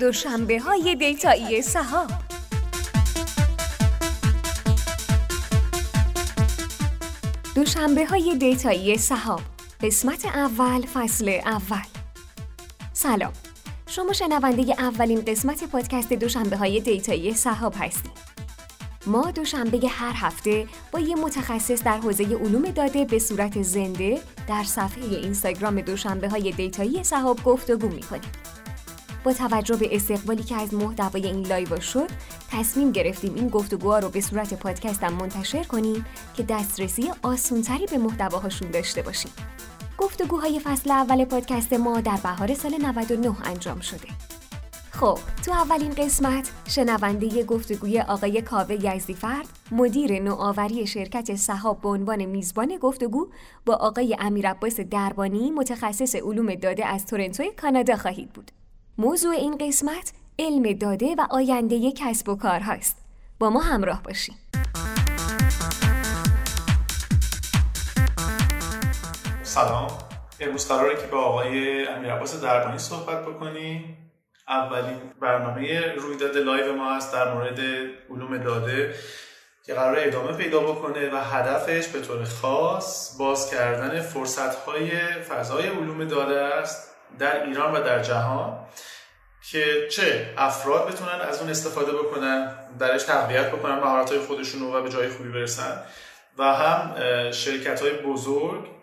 دوشنبه های data یی صحاب دوشنبه های data یی صحاب قسمت اول فصل اول. سلام. شما شنونده اولین قسمت پادکست دوشنبه های data یی صحاب هستید. ما دوشنبه هر هفته با یه متخصص در حوزه علوم داده به صورت زنده در صفحه اینستاگرام دوشنبه های data یی صحاب گفتگو می‌کنیم. با توجه به استقبالی که از محتوای این live شد تصمیم گرفتیم این گفتگوها رو به صورت پادکست هم منتشر کنیم که دسترسی آسونتری به محتواهاشون داشته باشیم. گفتگوهای فصل اول پادکست ما در بهار سال 99 انجام شده خب تو اولین قسمت شنونده گفتگوی آقای کاوه یزدیفرد مدیر نوآوری شرکت صحاب به عنوان میزبان گفتگو با آقای امیر عباس دربانی متخصص علوم داده از تورنتو کانادا خواهید بود موضوع این قسمت علم داده و آینده کسب و کار هاست. با ما همراه باشید. سلام. امروز قراره که با آقای امیر عباس دربانی صحبت بکنیم. اولین برنامه رویداد live ما هست در مورد علوم داده که قرار ادامه پیدا بکنه و هدفش به طور خاص باز کردن فرصت های فضای علوم داده است در ایران و در جهان که چه افراد بتونن از اون استفاده بکنن درش تقویت بکنن مهارت های خودشون رو و به جای خوبی برسن. و هم شرکت های بزرگ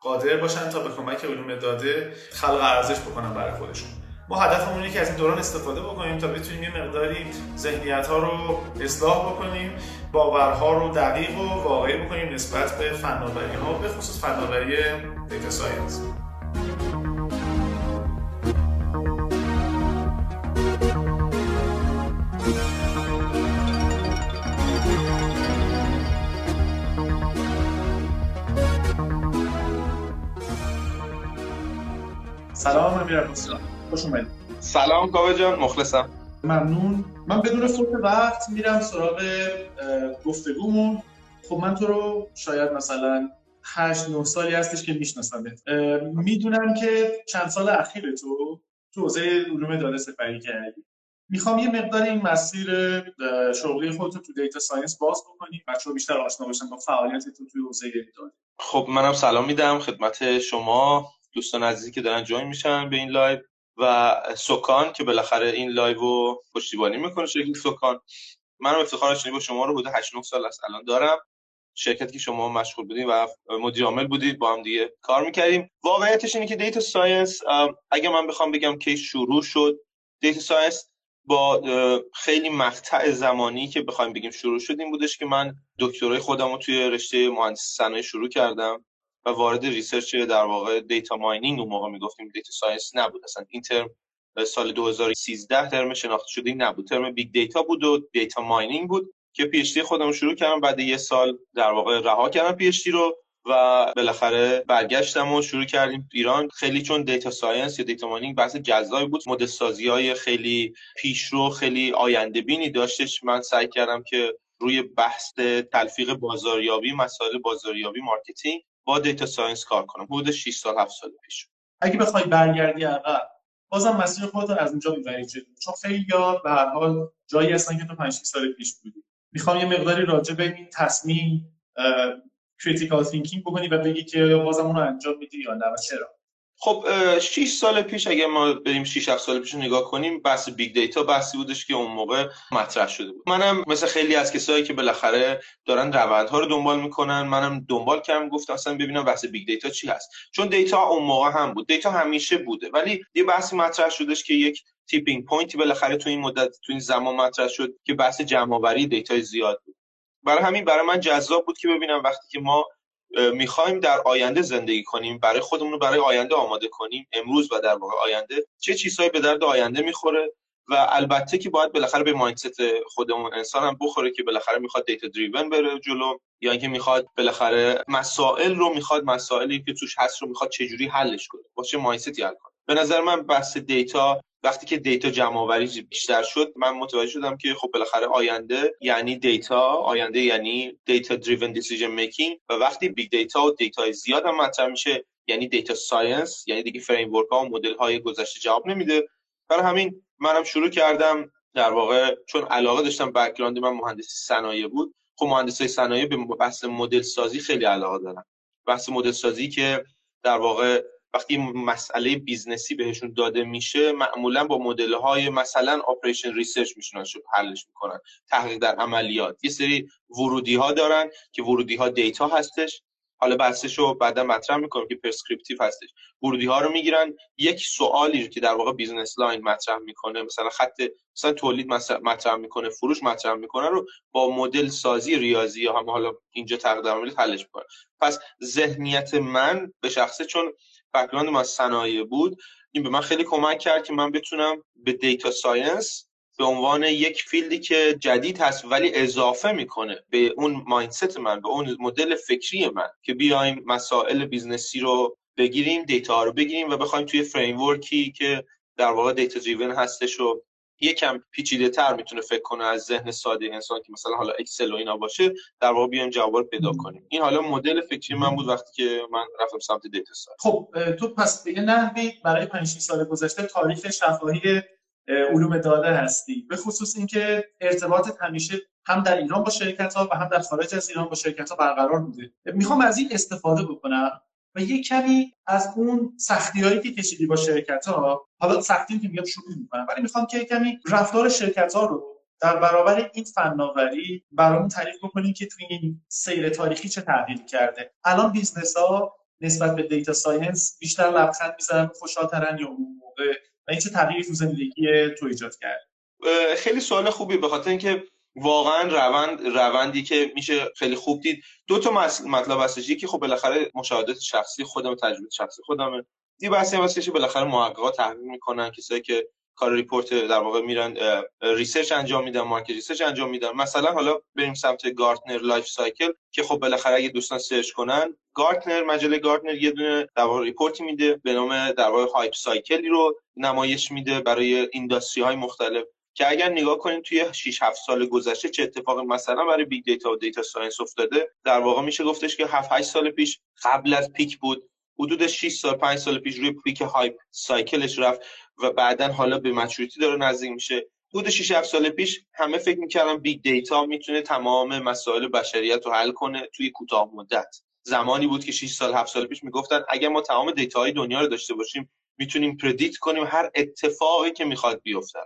قادر باشن تا به کمک علوم داده خلق ارزش بکنن برای خودشون. ما هدفمون اینه که از این دوران استفاده بکنیم تا بتونیم یه مقداری ذهنیت ها رو اصلاح بکنیم باورها رو دقیق و واقعی بکنیم نسبت به فناوری ها به خصوص فناوری دیتا ساینس. سلام امیر خوش اومدید. سلام کاوه جان مخلصم. ممنون. من بدون فوت وقت میرم سراغ گفتگومون. خب من تو رو شاید مثلا 8 9 سالی هستش که میشناسمت می‌دونم که چند سال اخیر تو تو حوزه علوم داده سپری کردی. می‌خوام یه مقدار این مسیر شغلی خودت تو data science باز بکنی. بچه‌ها بیشتر آشنا باشن با فعالیت تو توی حوزه داده خب منم سلام میدم خدمت شما. دوستان عزیزی که دارن join میشن به این live و سکان که بالاخره این لایو رو پشتیبانی می‌کنه شرکت سکان. منم افتخار آشنایی با شما رو بوده 8 9 سال است الان دارم. شرکتی که شما مشغول بودین و مدیر عامل بودید با هم دیگه کار می‌کردیم. واقعیتش اینه که data science اگه من بخوام بگم که شروع شد data science با خیلی مقطع زمانی که بخوایم بگیم شروع شد این بودش که من دکترای خودم رو توی رشته مهندسی صنایع شروع کردم. و وارد research در واقع data mining اون موقع می‌گفتیم data science نبود. اصلا این ترم سال 2013 ترم شناخته شده نبود. term big data بود و data mining بود که PhD خودم شروع کردم بعد یه سال در واقع رها کردم PhD رو و بالاخره برگشتم و شروع کردیم ایران. خیلی چون data science یا data mining بحث جذابی بود. مدل سازی های خیلی پیشرو خیلی آینده بینی داشتش. من سعی کردم که روی بحث تلفیق بازاریابی مسائل بازاریابی marketing با data science کار کنم. حدود 6 سال 7 سال پیش. اگه بخوای برگردی عقب بازم مسیر خودت از اونجا می‌بری جلو. چون خیلی یا به هر حال جایی هستن که تو 5 سال پیش بودی. می‌خوام یه مقداری راجع به این تصمیم critical thinking بکنی و بگی که بازم اونو انجام میدی یا نه و چرا. خب 6 سال پیش اگه ما بریم 6 7 سال پیش نگاه کنیم بحث big data بحثی بودش که اون موقع مطرح شده بود. منم مثل خیلی از کسایی که بالاخره دارن روندها رو دنبال می‌کنن منم دنبال کردم گفتم اصلا ببینم بحث big data چی هست. چون data اون موقع هم بود data همیشه بوده. ولی یه بحثی مطرح شدش که یک tipping point ی بالاخره تو این مدت تو این زمان مطرح شد که بحث جمع آوری data زیاد بود. برای همین برای من جذاب بود که ببینم وقتی که ما می‌خوایم در آینده زندگی کنیم برای خودمون رو برای آینده آماده کنیم. امروز و در واقع آینده چه چیزهایی به درد آینده می‌خوره و البته که باید بالاخره به mindset خودمون انسان هم بخوره که بالاخره می‌خواد data driven بره جلو یا اینکه می‌خواد بالاخره مسائل رو می‌خواد مسائلی که توش هست رو می‌خواد چجوری حلش کنه. با چه mindset ی حل کنه؟ به نظر من بحث data وقتی که data جمع آوری بیشتر شد من متوجه شدم که خب بالاخره آینده یعنی data آینده یعنی data driven decision making و وقتی big data و data زیاد هم مطرح میشه یعنی data science یعنی دیگه framework ها و مدل های گذشته جواب نمیده. برای همین منم شروع کردم در واقع چون علاقه داشتم background من مهندسی صنایع بود خب مهندسی صنایع به بحث مدل سازی خیلی علاقه دارم بحث مدل سازی که در واقع وقتی مسئله business ی بهشون داده میشه معمولا با مدل های مثلا operation research میشینن حلش می‌کنن. تحقیق در عملیات. یه سری ورودی ها دارن که ورودی ها data هستش. حالا بحثش رو بعدا مطرح می‌کنم که prescriptive هستش. ورودی ها رو می‌گیرن. یک سوالی رو که در واقع business line مطرح می‌کنه مثلا خط مثلا تولید مطرح می‌کنه فروش مطرح می‌کنه رو با مدل سازی ریاضی یا هم حالا اینجا تقدیم حلش می‌کنه. پس ذهنیت من به شخصه چون background من صنایع بود این به من خیلی کمک کرد که من بتونم به data science به عنوان یک field ی که جدید هست ولی اضافه می‌کنه به اون mindset من به اون مدل فکری من که بیایم مسائل business ی رو بگیریم data رو بگیریم و بخوایم توی فریم که در واقع data driven هستش رو یکم پیچیده تر می‌تونه فکر کنه از ذهن ساده انسان که مثلا حالا Excel و اینا باشه در واقع بیایم جواب پیدا کنیم. این حالا مدل فکری من بود وقتی که من رفتم سمت data science خب تو پس به نحوی برای 5 سال گذشته تاریخ شفاهی علوم داده هستی. به خصوص اینکه ارتباطت همیشه هم در ایران با شرکت ها و هم در خارج از ایران با شرکت ها برقرار بوده. می‌خوام از این استفاده بکنم. و یک کمی از اون سختی هایی که کشیدی با شرکت ها حالا سختی که میگم شروع می‌کنم ولی می‌خوام که کمی رفتار شرکت ها رو در برابر این فناوری برامون تعریف بکنیم که توی این سیر تاریخی چه تغییری کرده. الان business ها نسبت به data science بیشتر لبخند می‌زنن خوشحالترن یا اون موقع؟ و این چه تغییری تو زندگی تو ایجاد کرد خیلی سوال خوبی به خاطر اینکه واقعا روند روندی که میشه خیلی خوب دید. دو تا مطلب هستش. یکی خب بالاخره مشاهدات شخصی خودم تجربه شخصی خودمه. دی بحثی هم که بالاخره محققات تحقیق می‌کنن کسایی که کار report در واقع میرن research انجام میدن market research انجام میدن. مثلا حالا بریم سمت Gartner life cycle که خب بالاخره اگه دوستان search کنن Gartner مجله Gartner یه دونه در واقع report ی میده به نام در واقع hype cycle ی رو نمایش میده برای industry های مختلف. که اگر نگاه کنیم توی 6 7 سال گذشته چه اتفاقی مثلا برای big data و data science افتاده در واقع میشه گفتش که 7 8 سال پیش قبل از peak بود. حدود 6 سال 5 سال پیش روی peak hype cycle ش رفت و بعدا حالا به maturity داره نزدیک میشه. حدود 6 7 سال پیش همه فکر می‌کردن big data می‌تونه تمام مسائل بشریت رو حل کنه توی کوتاه مدت. زمانی بود که 6 سال 7 سال پیش می‌گفتن اگر ما تمام data های دنیا رو داشته باشیم می‌تونیم predict کنیم هر اتفاقی که می‌خواد بیفته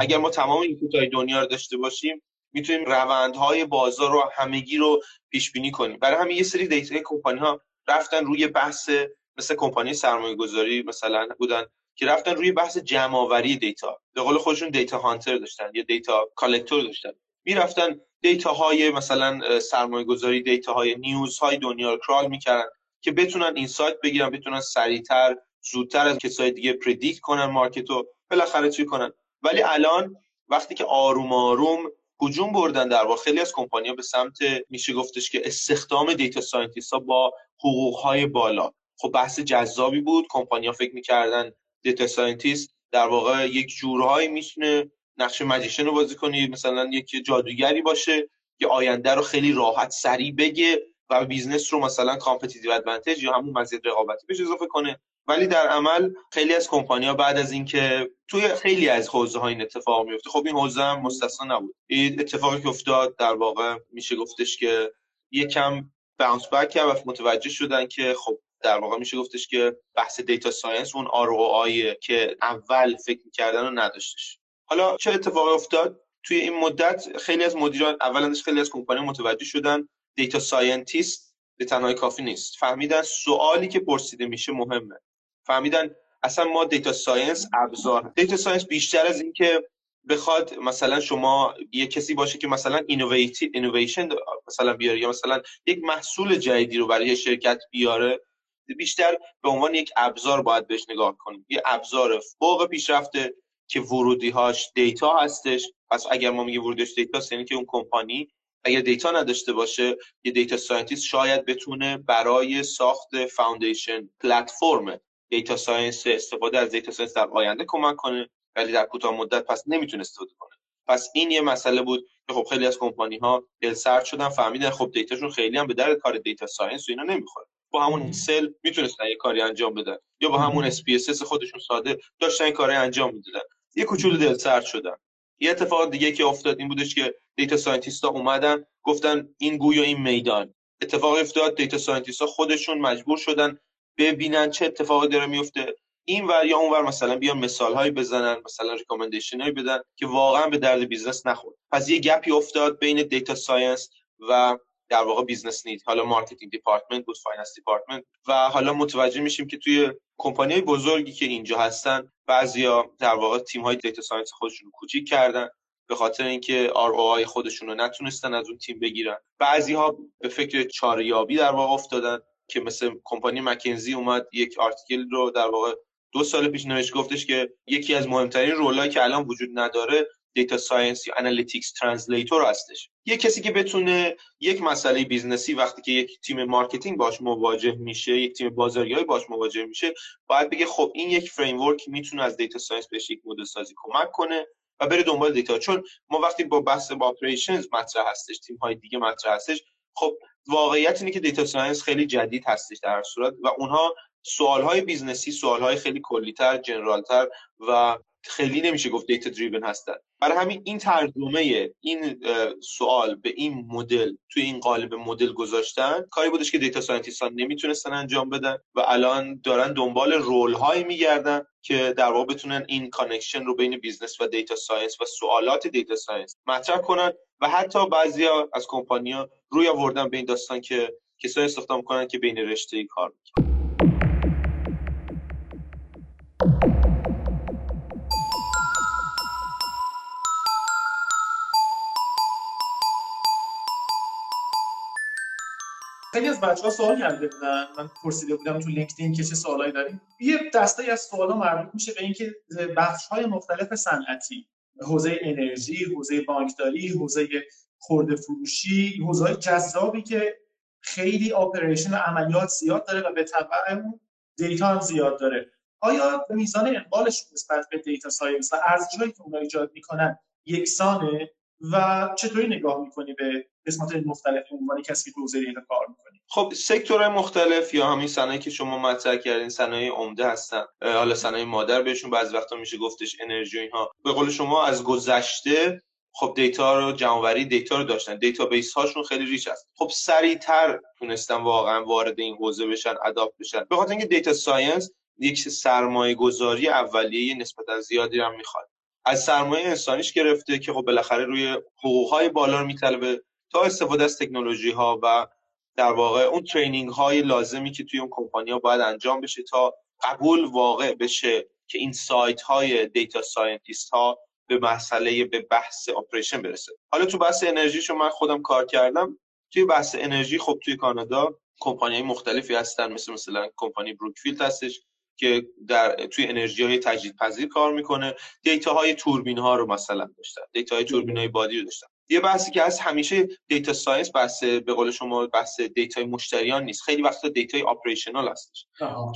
اگر ما تمام این کوتاه دنیا رو داشته باشیم می‌تونیم روندهای بازار رو همگی رو پیش بینی کنیم. برای همین یه سری data کمپانی ها رفتن روی بحث مثل کمپانی سرمایه گذاری مثلا بودن که رفتن روی بحث جمع آوری data. به قول خودشون data hunter داشتن یا data collector داشتن. می‌رفتن data های مثلا سرمایه گذاری data های news های دنیا رو crawl می‌کردن که بتونن insight بگیرن بتونن سریعتر زودتر از کسای دیگه predict کنن market رو بالاخره چی کنن؟ ولی الان وقتی که آروم آروم هجوم بردن در واقع خیلی از کمپانی‌ها به سمت میشه گفتش که استخدام data scientist ها با حقوق های بالا. خب بحث جذابی بود کمپانی‌ها فکر می‌کردن data scientist در واقع یک جورهایی می‌تونه نقش magician رو بازی کنه مثلا یک جادوگری باشه که آینده رو خیلی راحت سریع بگه و business رو مثلا competitive advantage یا همون مزیت رقابتی بهش اضافه کنه. ولی در عمل خیلی از کمپانی‌ها بعد از اینکه توی خیلی از حوزه ها این اتفاق میفته خب این حوزه هم مستثنا نبود. این اتفاقی که افتاد در واقع میشه گفتش که یکم bounce back کرد و متوجه شدن که خب در واقع میشه گفتش که بحث data science اون ROI که اول فکر می‌کردن رو نداشتش. حالا چه اتفاقی افتاد؟ توی این مدت خیلی از مدیران اولندش خیلی از کمپانی متوجه شدن data scientist به تنهای کافی نیست. فهمیدن سوالی که پرسیده میشه مهمه. فهمیدن اصلا ما data science ابزار. data science بیشتر از اینکه بخواد مثلا شما یه کسی باشه که مثلا اینویشن مثلا بیاره یا مثلا یک محصول جدیدی رو برای شرکت بیاره بیشتر به عنوان یک ابزار باید بهش نگاه کنیم. یه ابزار فوق پیشرفته که ورودی هاش data هستش. پس اگر ما میگه ورودیش data یعنی که اون کمپانی اگر data نداشته باشه یه data scientist شاید بتونه برای ساخت foundation platform data science استفاده از data science در آینده کمک کنه ولی در کوتاه مدت پس نمی‌تونه استفاده کنه. پس این یه مسئله بود که خب خیلی از کمپانی ها سرد شدن فهمیدن خب data شون خیلی هم به درد کار data science و اینا نمی‌خوره. با همون Excel می‌تونستن یه کاری انجام بدن. یا با همون SPSS خودشون ساده داشتن کاری انجام می‌دادن. یه کوچولو سرد شدن. یه اتفاق دیگه که افتاد این بودش که data scientist ها اومدن گفتن این گوی و این میدان. اتفاق افتاد data scientist ها خودشون مجبور شدن ببینن چه اتفاقی داره میفته. این ور یا اون ور مثلا بیان مثال هایی بزنن مثلا recommendation هایی بدن که واقعا به درد business نخورد پس یه gap ی افتاد بین data science و در واقع business need حالا marketing department بود finance department و حالا متوجه میشیم که توی کمپانی بزرگی که اینجا هستن بعضیا در واقع تیم های data science خودشون کوچیک کردن به خاطر اینکه ROI خودشون رو نتونستن از اون تیم بگیرن. بعضی ها به فکر چاره‌یابی در واقع افتادن. که مثل کمپانی McKinsey اومد یک article رو در واقع دو سال پیش نوشت گفتش که یکی از مهمترین role ایی که الان وجود نداره data science یا analytics translator هستش. یه کسی که بتونه یک مسئله business ی وقتی که یک تیم marketing باش مواجه میشه یک تیم بازاریابی باش مواجه میشه باید بگه خب این یک framework می‌تونه از data science بهش یک مدل سازی کمک کنه و بره دنبال data. چون ما وقتی با بحث با operations مطرح هستش تیم های دیگه مطرح هستش خب واقعیت اینه که data science خیلی جدید هستش در صورت و اونها سوال های business ی سوال های خیلی کلیتر general تر و خیلی نمیشه گفت data driven هستن. برای همین این ترجمه این سوال به این مدل توی این قالب مدل گذاشتن کاری بودش که data scientist ان نمی‌تونستن انجام بدن و الان دارن دنبال role هایی میگردن که در واقع بتونن این connection رو بین business و data science و سوالات data science مطرح کنن و حتی بعضیا از کمپانیا روی آوردن به این داستان که کسایی استخدام کنن که بین رشته کار می‌کنن. خیلی از بچه ها سوال کرده بودن. من پرسیده بودم تو لینکدین که چه سوالایی داریم یه دسته از سوالا مربوط میشه به اینکه بخش های مختلف صنعتی حوزه انرژی حوزه بانکداری حوزه خرده فروشی حوزه جذابی که خیلی operation و عملیات زیاد داره و به تبع اون data هم زیاد داره. آیا میزان اقبالش نسبت به data science و ارزشهایی که اونها ایجاد می‌کنن یکسانه و چطوری نگاه می‌کنی به قسمت مختلف عنوان کسی که تو data کار می‌کنی خب sector های مختلف یا همین صنایعی که شما مطرح کردین صنایع عمده هستن. حالا صنایع مادر بهشون بعضی وقتا میشه گفتش انرژی اینها. به قول شما از گذشته خب data رو جمع‌آوری data رو داشتن. database هاشون خیلی rich است خب سریعتر تونستن واقعا وارد این حوزه بشن adapt بشن. به خاطر اینکه data science یک سرمایه گذاری اولیه نسبتا زیادی هم می‌خواد. از سرمایه انسانیش گرفته که خب بالاخره روی حقوق های بالا رو میطلبه. تا استفاده از تکنولوژی ها و در واقع اون training های لازمی که توی اون کمپانی ها باید انجام بشه تا قبول واقع بشه که این insight های data scientist ها به مسئله به بحث operation برسه. حالا تو بحث انرژی شما من خودم کار کردم توی بحث انرژی خب توی کانادا کمپانی های مختلفی هستن مثل مثلا کمپانی Brookfield هستش که در توی انرژی های تجدید پذیر کار می‌کنه. data های توربین ها رو مثلا داشتن. data های توربین های بادی رو داشتن. یه بحثی که از همیشه data science بحث به قول شما بحث data ی مشتریان نیست. خیلی وقتا data ی operational هستش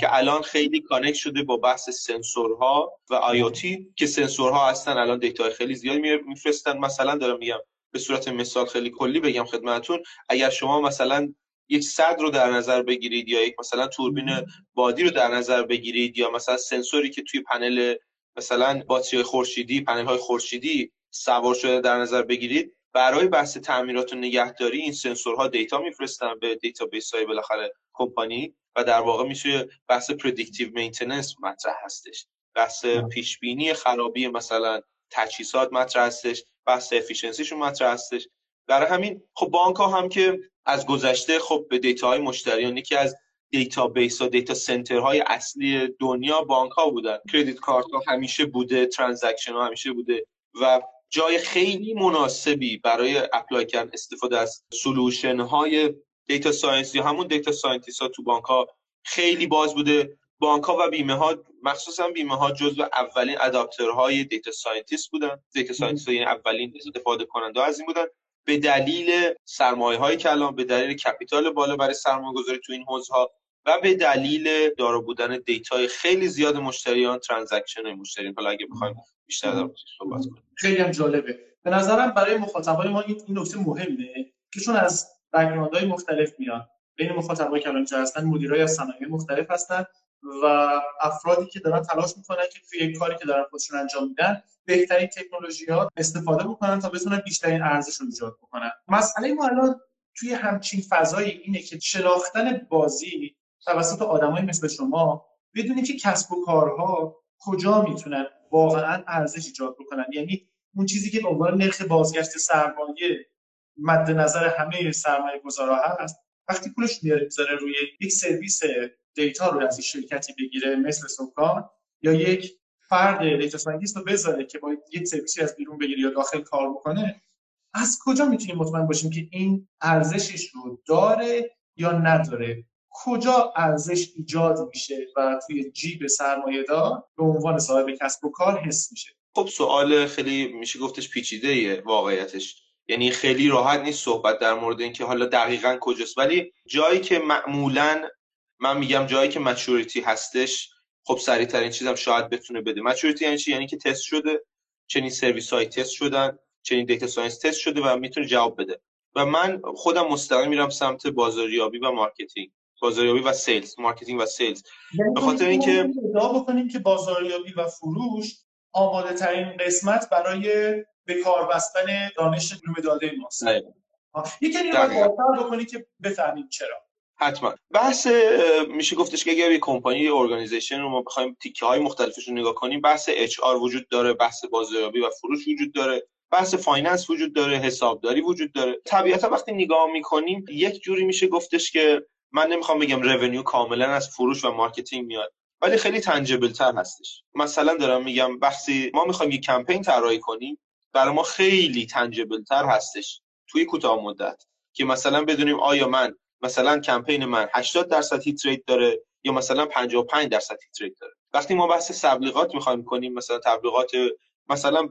که الان خیلی connect شده با بحث سنسورها و IoT که سنسورها هستن الان data خیلی زیادی میفرستن. مثلا دارم میگم به صورت مثال خیلی کلی بگم خدمتتون. اگر شما مثلا یک سد رو در نظر بگیرید یا یک مثلا توربین بادی رو در نظر بگیرید یا مثلا سنسوری که توی پنل مثلا باتری خورشیدی پنل های خورشیدی سوار شده در نظر بگیرید برای بحث تعمیرات و نگهداری این سنسورها data میفرستن به database های بالاخره کمپانی و در واقع میشه بحث predictive maintenance مطرح هستش. بحث پیش بینی خرابی مثلا تجهیزات مطرح هستش بحث efficiency شون مطرح هستش. برای همین خب بانک ها هم که از گذشته خب به data های مشتریان یکی از database و data center های اصلی دنیا بانک ها بودن. credit card ها همیشه بوده transaction ها همیشه بوده و جای خیلی مناسبی برای apply کردن استفاده از solution های data science یا همون data scientist ها تو بانک ها خیلی باز بوده. بانک ها و بیمه ها مخصوصا بیمه ها جزو اولین adopter های data scientist بودن. data scientist یعنی اولین استفاده کننده از این بودن. به دلیل سرمایه های کلان به دلیل capital بالا برای سرمایه گذاری تو این حوزه ها و به دلیل دارا بودن data ی خیلی زیاد مشتریان transaction مشتری. حالا اگه بخوایم بیشتر در صحبت کنیم. خیلی هم جالبه. به نظرم برای مخاطبای ما این نکته مهمه که چون از های مختلف میان بین مخاطبای که اینجا هستن مدیرای از صنایع مختلف هستن و افرادی که دارن تلاش می‌کنن که توی کاری که دارن خودشون انجام میدن بهترین تکنولوژی ها استفاده بکنن تا بتونن بیشترین ارزش رو ایجاد بکنن. مسئله ما الان توی همچین فضایی اینه که شناختن بازی توسط آدمای مثل شما بدونید که کسب و کارها کجا می‌تونن واقعا ارزش ایجاد بکنن. یعنی اون چیزی که به عنوان نرخ بازگشت سرمایه مد نظر همه سرمایه گذارا هست وقتی پولش می‌ذاره روی یک سرویس data رو از شرکتی بگیره مثل سوکان یا یک فرد data scientist رو بذاره که با یک سرویسی از بیرون بگیره یا داخل کار بکنه از کجا می‌تونیم مطمئن باشیم که این ارزشش رو داره یا نداره؟ کجا ارزش ایجاد میشه و توی جیب سرمایه دار به عنوان صاحب کسب و کار حس میشه؟ خب سوال خیلی میشه گفتش پیچیده واقعیتش. یعنی خیلی راحت نیست صحبت در مورد اینکه حالا دقیقا کجاست. ولی جایی که معمولا من میگم جایی که maturity هستش خب سریع ترین چیزم شاید بتونه بده. maturity یعنی چی؟ یعنی که تست شده چنین سرویس های تست شدن چنین data science تست شده و می‌تونه جواب بده. و من خودم مستقیم میرم سمت بازاریابی و marketing. بازاریابی و sales marketing و sales. به خاطر اینکه ادعا بکنیم که بازاریابی و فروش آماده ترین قسمت برای به کار بستن دانش علوم داده ماست یکی رو بکنی که بفهمیم چرا. حتما. بحث میشه گفتش که اگر یه کمپانی یا organization رو ما بخوایم تیکه های مختلفش رو نگاه کنیم بحث HR وجود داره بحث بازاریابی و فروش وجود داره بحث finance وجود داره حسابداری وجود داره. طبیعتا وقتی نگاه می‌کنیم یک جوری میشه گفتش که من نمی‌خوام بگم revenue کاملا از فروش و marketing میاد ولی خیلی tangible تر هستش. مثلا دارم میگم وقتی ما می‌خوایم یک کمپین طراحی کنیم برای ما خیلی tangible تر هستش توی کوتاه مدت. که مثلا بدونیم آیا من مثلا کمپین من 80 درصد hit rate داره یا مثلا 55 درصد hit rate داره. وقتی ما بحث تبلیغات می‌خوایم کنیم مثلا تبلیغات مثلا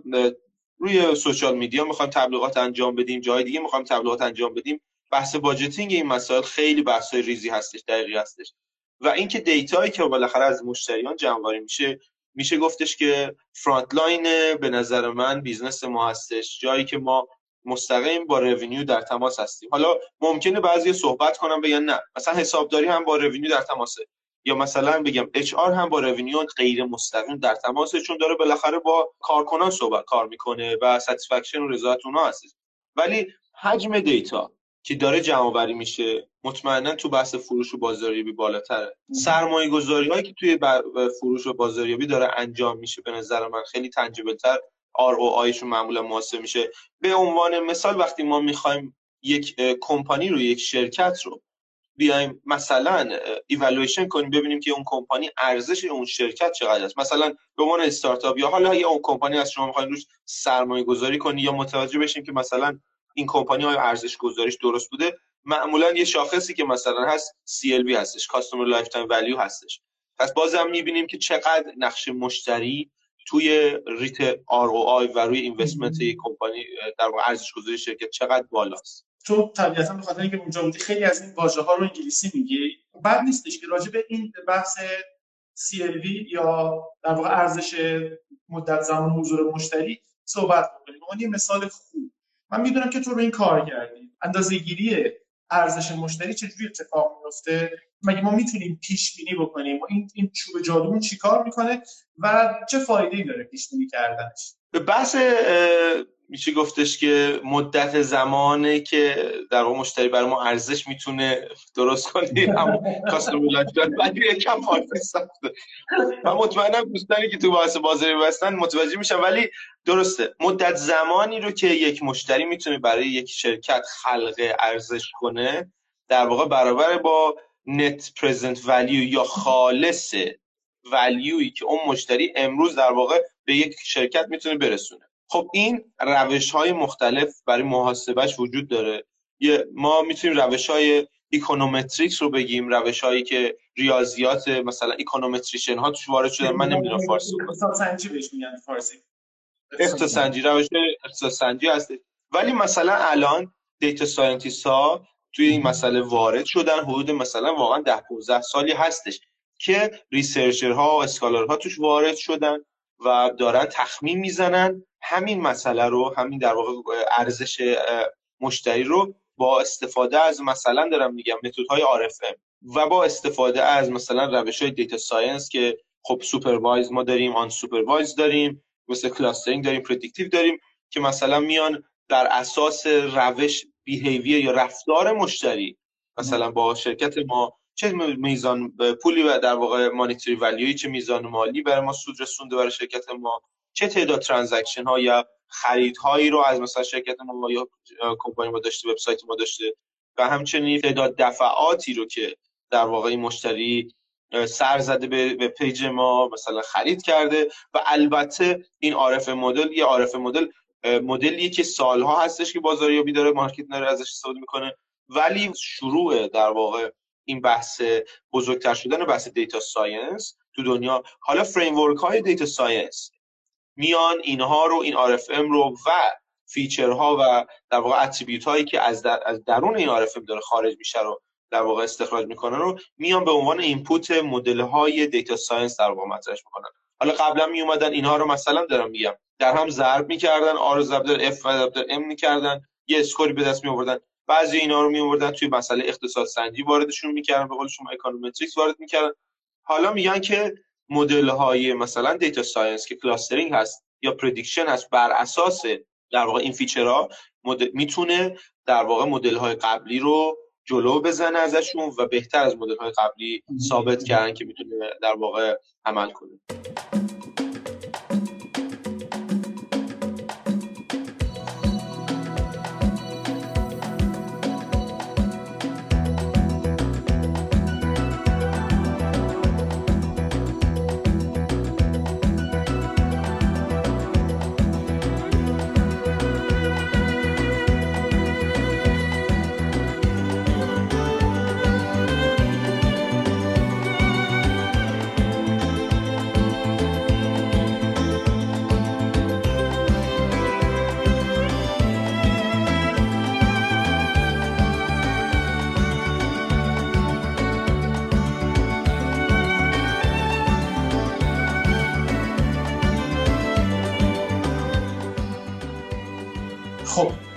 روی social media می‌خوایم تبلیغات انجام بدیم جای دیگه می‌خوایم تبلیغات انجام بدیم. بحث budgeting این مسائل خیلی بحث ریزی هستش دقیقی هستش. و اینکه data یی که بالاخره از مشتریان جمع میشه میشه گفتش که front line به نظر من business ما هستش جایی که ما مستقیم با revenue در تماس هستیم. حالا ممکنه بعضی صحبت کنم بگن نه مثلا حسابداری هم با revenue در تماسه. یا مثلا بگم HR هم با revenue غیر مستقیم در تماسه چون داره بالاخره با کارکنان صحبت کار می‌کنه و satisfaction و رضایت اونها هست ولی حجم data که داره جمع میشه مطمئنا تو بحث فروش و بازاریابی بالاتره. سرمایه گذاری هایی که توی فروش و بازاریابی داره انجام میشه به نظر من خیلی tangible تر ROI شون معمولا محاسبه میشه. به عنوان مثال وقتی ما می‌خوایم یک کمپانی رو یک شرکت رو بیایم مثلا ایوالویشن کنیم ببینیم که اون کمپانی ارزش اون شرکت چقدر است. مثلا به عنوان استارتاپ یا حالا یا اون کمپانی از شما می‌خواین روش سرمایه گذاری کنی یا متوجه بشیم که مثلا این کمپانی های ارزش گذاریش درست بوده. معمولا یه شاخصی که مثلا هست CLV هستش customer lifetime value هستش. پس بازم می‌بینیم که چقدر نقش مشتری توی rate ROI و روی investment یک کمپانی در واقع ارزش گذاری شرکت چقدر بالاست. تو طبیعتا به خاطر اینکه اونجا بودی خیلی از این واژه ها رو انگلیسی میگی بعد نیستش که راجع به این بحث CLV یا در واقع ارزش مدت زمان حضور مشتری صحبت کنیم اون یه مثال خوب من می‌دونم که تو رو این کار کردی. اندازه گیری ارزش مشتری چجوری اتفاق میفته مگه ما می‌تونیم پیش بینی بکنیم این این چوب جادومون چیکار می‌کنه و چه فایده ای داره پیش بینی کردنش؟ به بحث میشه گفتش که مدت زمانه که در واقع مشتری برای ما ارزش می‌تونه درست کنه. هم customer life ولی یکم سخته من مطمئنم دوستانی که تو بحث بازاری بستن متوجه میشن. ولی درسته مدت زمانی رو که یک مشتری می‌تونه برای یک شرکت خلق ارزش کنه در واقع برابر با نت پرزنت ولیو یا خالص ولیویی که اون مشتری امروز در واقع به یک شرکت می‌تونه برسونه. خب این روش های مختلف برای محاسبش وجود داره. یه ما می‌تونیم روش های econometrics رو بگیم روش هایی که ریاضیات مثلا econometrician ها توش وارد شدن. من نمی‌دونم فارسی. اقتصادسنجی بهش میگن فارسی. اقتصادسنجی روش اقتصادسنجی هست ولی مثلا الان data scientist ها توی این مسئله وارد شدن حدود مثلا واقعا ده 15 سالی هستش که researcher ها و scholar ها توش وارد شدن و دارن تخمین می‌زنن. همین مسئله رو همین در واقع ارزش مشتری رو با استفاده از مثلا دارم میگم متدهای RFM و با استفاده از مثلا روش های data science که خب supervised ما داریم unsupervised داریم مثل clustering داریم predictive داریم که مثلا میان در اساس روش behavior یا رفتار مشتری مثلا با شرکت ما چه میزان پولی و در واقع monetary value ی چه میزان مالی برای ما سود رسونده برای شرکت ما. چه تعداد transaction ها یا خریدهایی رو از مثلا شرکت ما یا کمپانی ما داشته وبسایت ما داشته و همچنین تعداد دفعاتی رو که در واقع مشتری سر زده به page ما مثلا خرید کرده و البته این RFM model یه RFM model مدلیه که سالها هستش که بازاریابی داره market داره ازش استفاده می‌کنه ولی شروع در واقع این بحث بزرگتر شدن بحث data science تو دنیا. حالا فریم های data science. میان اینها رو این RFM رو و feature ها و در واقع attribute هایی که از, در، از درون این RFM داره خارج میشه رو در واقع استخراج می‌کنن رو میان به عنوان input مدل های data science در واقع مطرحش می‌کنن. حالا قبلا می اومدن اینها رو مثلا دارم میگم. در هم ضرب می‌کردن R ضرب F و ضرب M می‌کردن یه score ی به دست می آوردن بعضی اینا رو می آوردن توی مسئله اقتصاد سنجی واردشون می‌کردن به قول شما econometrics وارد می‌کردن. حالا میگن که مدل های مثلا data science که clustering هست یا prediction هست بر اساس در واقع این feature ها می‌تونه در واقع مدل های قبلی رو جلو بزنه ازشون و بهتر از مدل های قبلی ثابت کردن که می‌تونه در واقع عمل کنه.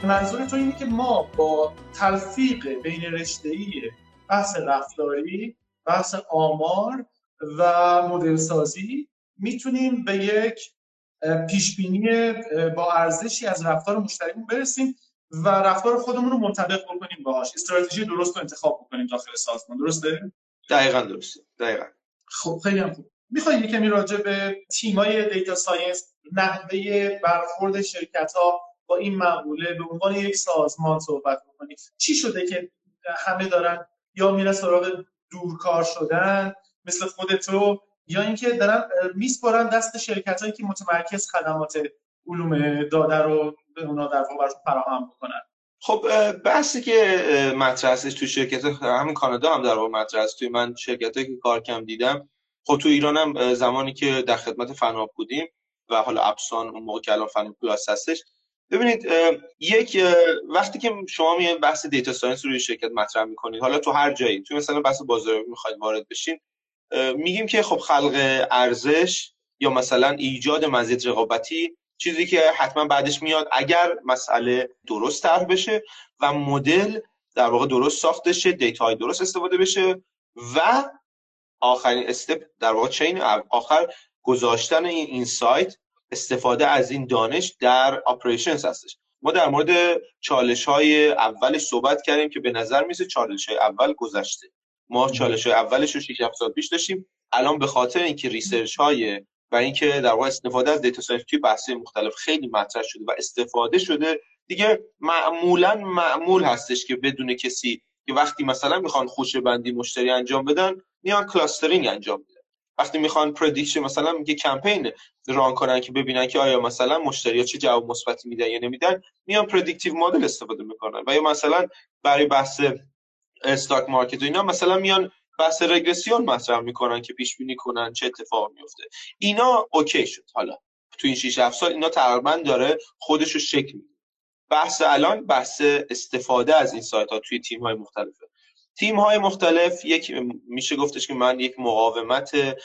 منظور تو اینه که ما با تلفیق بین رشته‌ای بحث رفتاری بحث آمار و مدل سازی می‌تونیم به یک پیش بینی با ارزشی از رفتار مشتریمون برسیم و رفتار خودمون رو منطبق بکنیم باهاش. استراتژی درست رو انتخاب بکنیم داخل سازمان. درسته؟ دقیقا درسته. دقیقا. خب خیلی هم خوب. می‌خوای کمی راجع به تیمای data science نحوه برخورد شرکت ها با این مقوله به عنوان یک سازمان صحبت بکنیم چی شده که همه دارن یا میره سراغ دورکار شدن مثل خود تو یا اینکه دارن میسپارن دست شرکت هایی که متمرکز خدمات علوم داده رو به اونا در واقع فراهم بکنن؟ خب بحثی که مطرح هستش تو شرکت همین کانادا هم در واقع مطرح توی من شرکتی که کار کم دیدم. خب تو ایران هم زمانی که در خدمت فناپ بودیم و حالا ابسان اون موقع که الان فناپ پلاس هستش ببینید یک وقتی که شما میاد بحث data science روی شرکت مطرح می‌کنید حالا تو هر جایی تو مثلا بحث بازاریابی می‌خواید وارد بشین میگیم که خب خلق ارزش یا مثلا ایجاد مزیت رقابتی چیزی که حتما بعدش میاد اگر مسئله درست طرح بشه و مدل در واقع درست ساخته شه data های درست استفاده بشه و آخرین step در واقع chain آخر گذاشتن این insight استفاده از این دانش در operations هستش. ما در مورد چالش های اولش صحبت کردیم که به نظر میرسه چالش های اول گذشته. ما چالش های اولش رو 6 سال پیش داشتیم. الان به خاطر اینکه research های و اینکه در واقع استفاده از data science توی بحث مختلف خیلی مطرح شده و استفاده شده دیگه معمولا معمول هستش که بدون کسی که وقتی مثلا می‌خوان خوشه بندی مشتری انجام بدن میان clustering انجام بدن. وقتی می‌خوان prediction مثلا میگه کمپین run کنن که ببینن که آیا مثلا مشتری چه جواب مثبتی میدن یا نمیدن میان predictive model استفاده می‌کنن. و یا مثلا برای بحث stock market و اینا مثلا میان بحث رگرسیون مطرح می‌کنن که پیش بینی کنن چه اتفاق میفته. اینا OK شد. حالا تو این 6 7 سال اینا تقریبا داره خودش رو شکل میده. بحث الان بحث استفاده از insight ها توی تیم های مختلفه. تیم های مختلف یک میشه گفتش که من یک مقاومت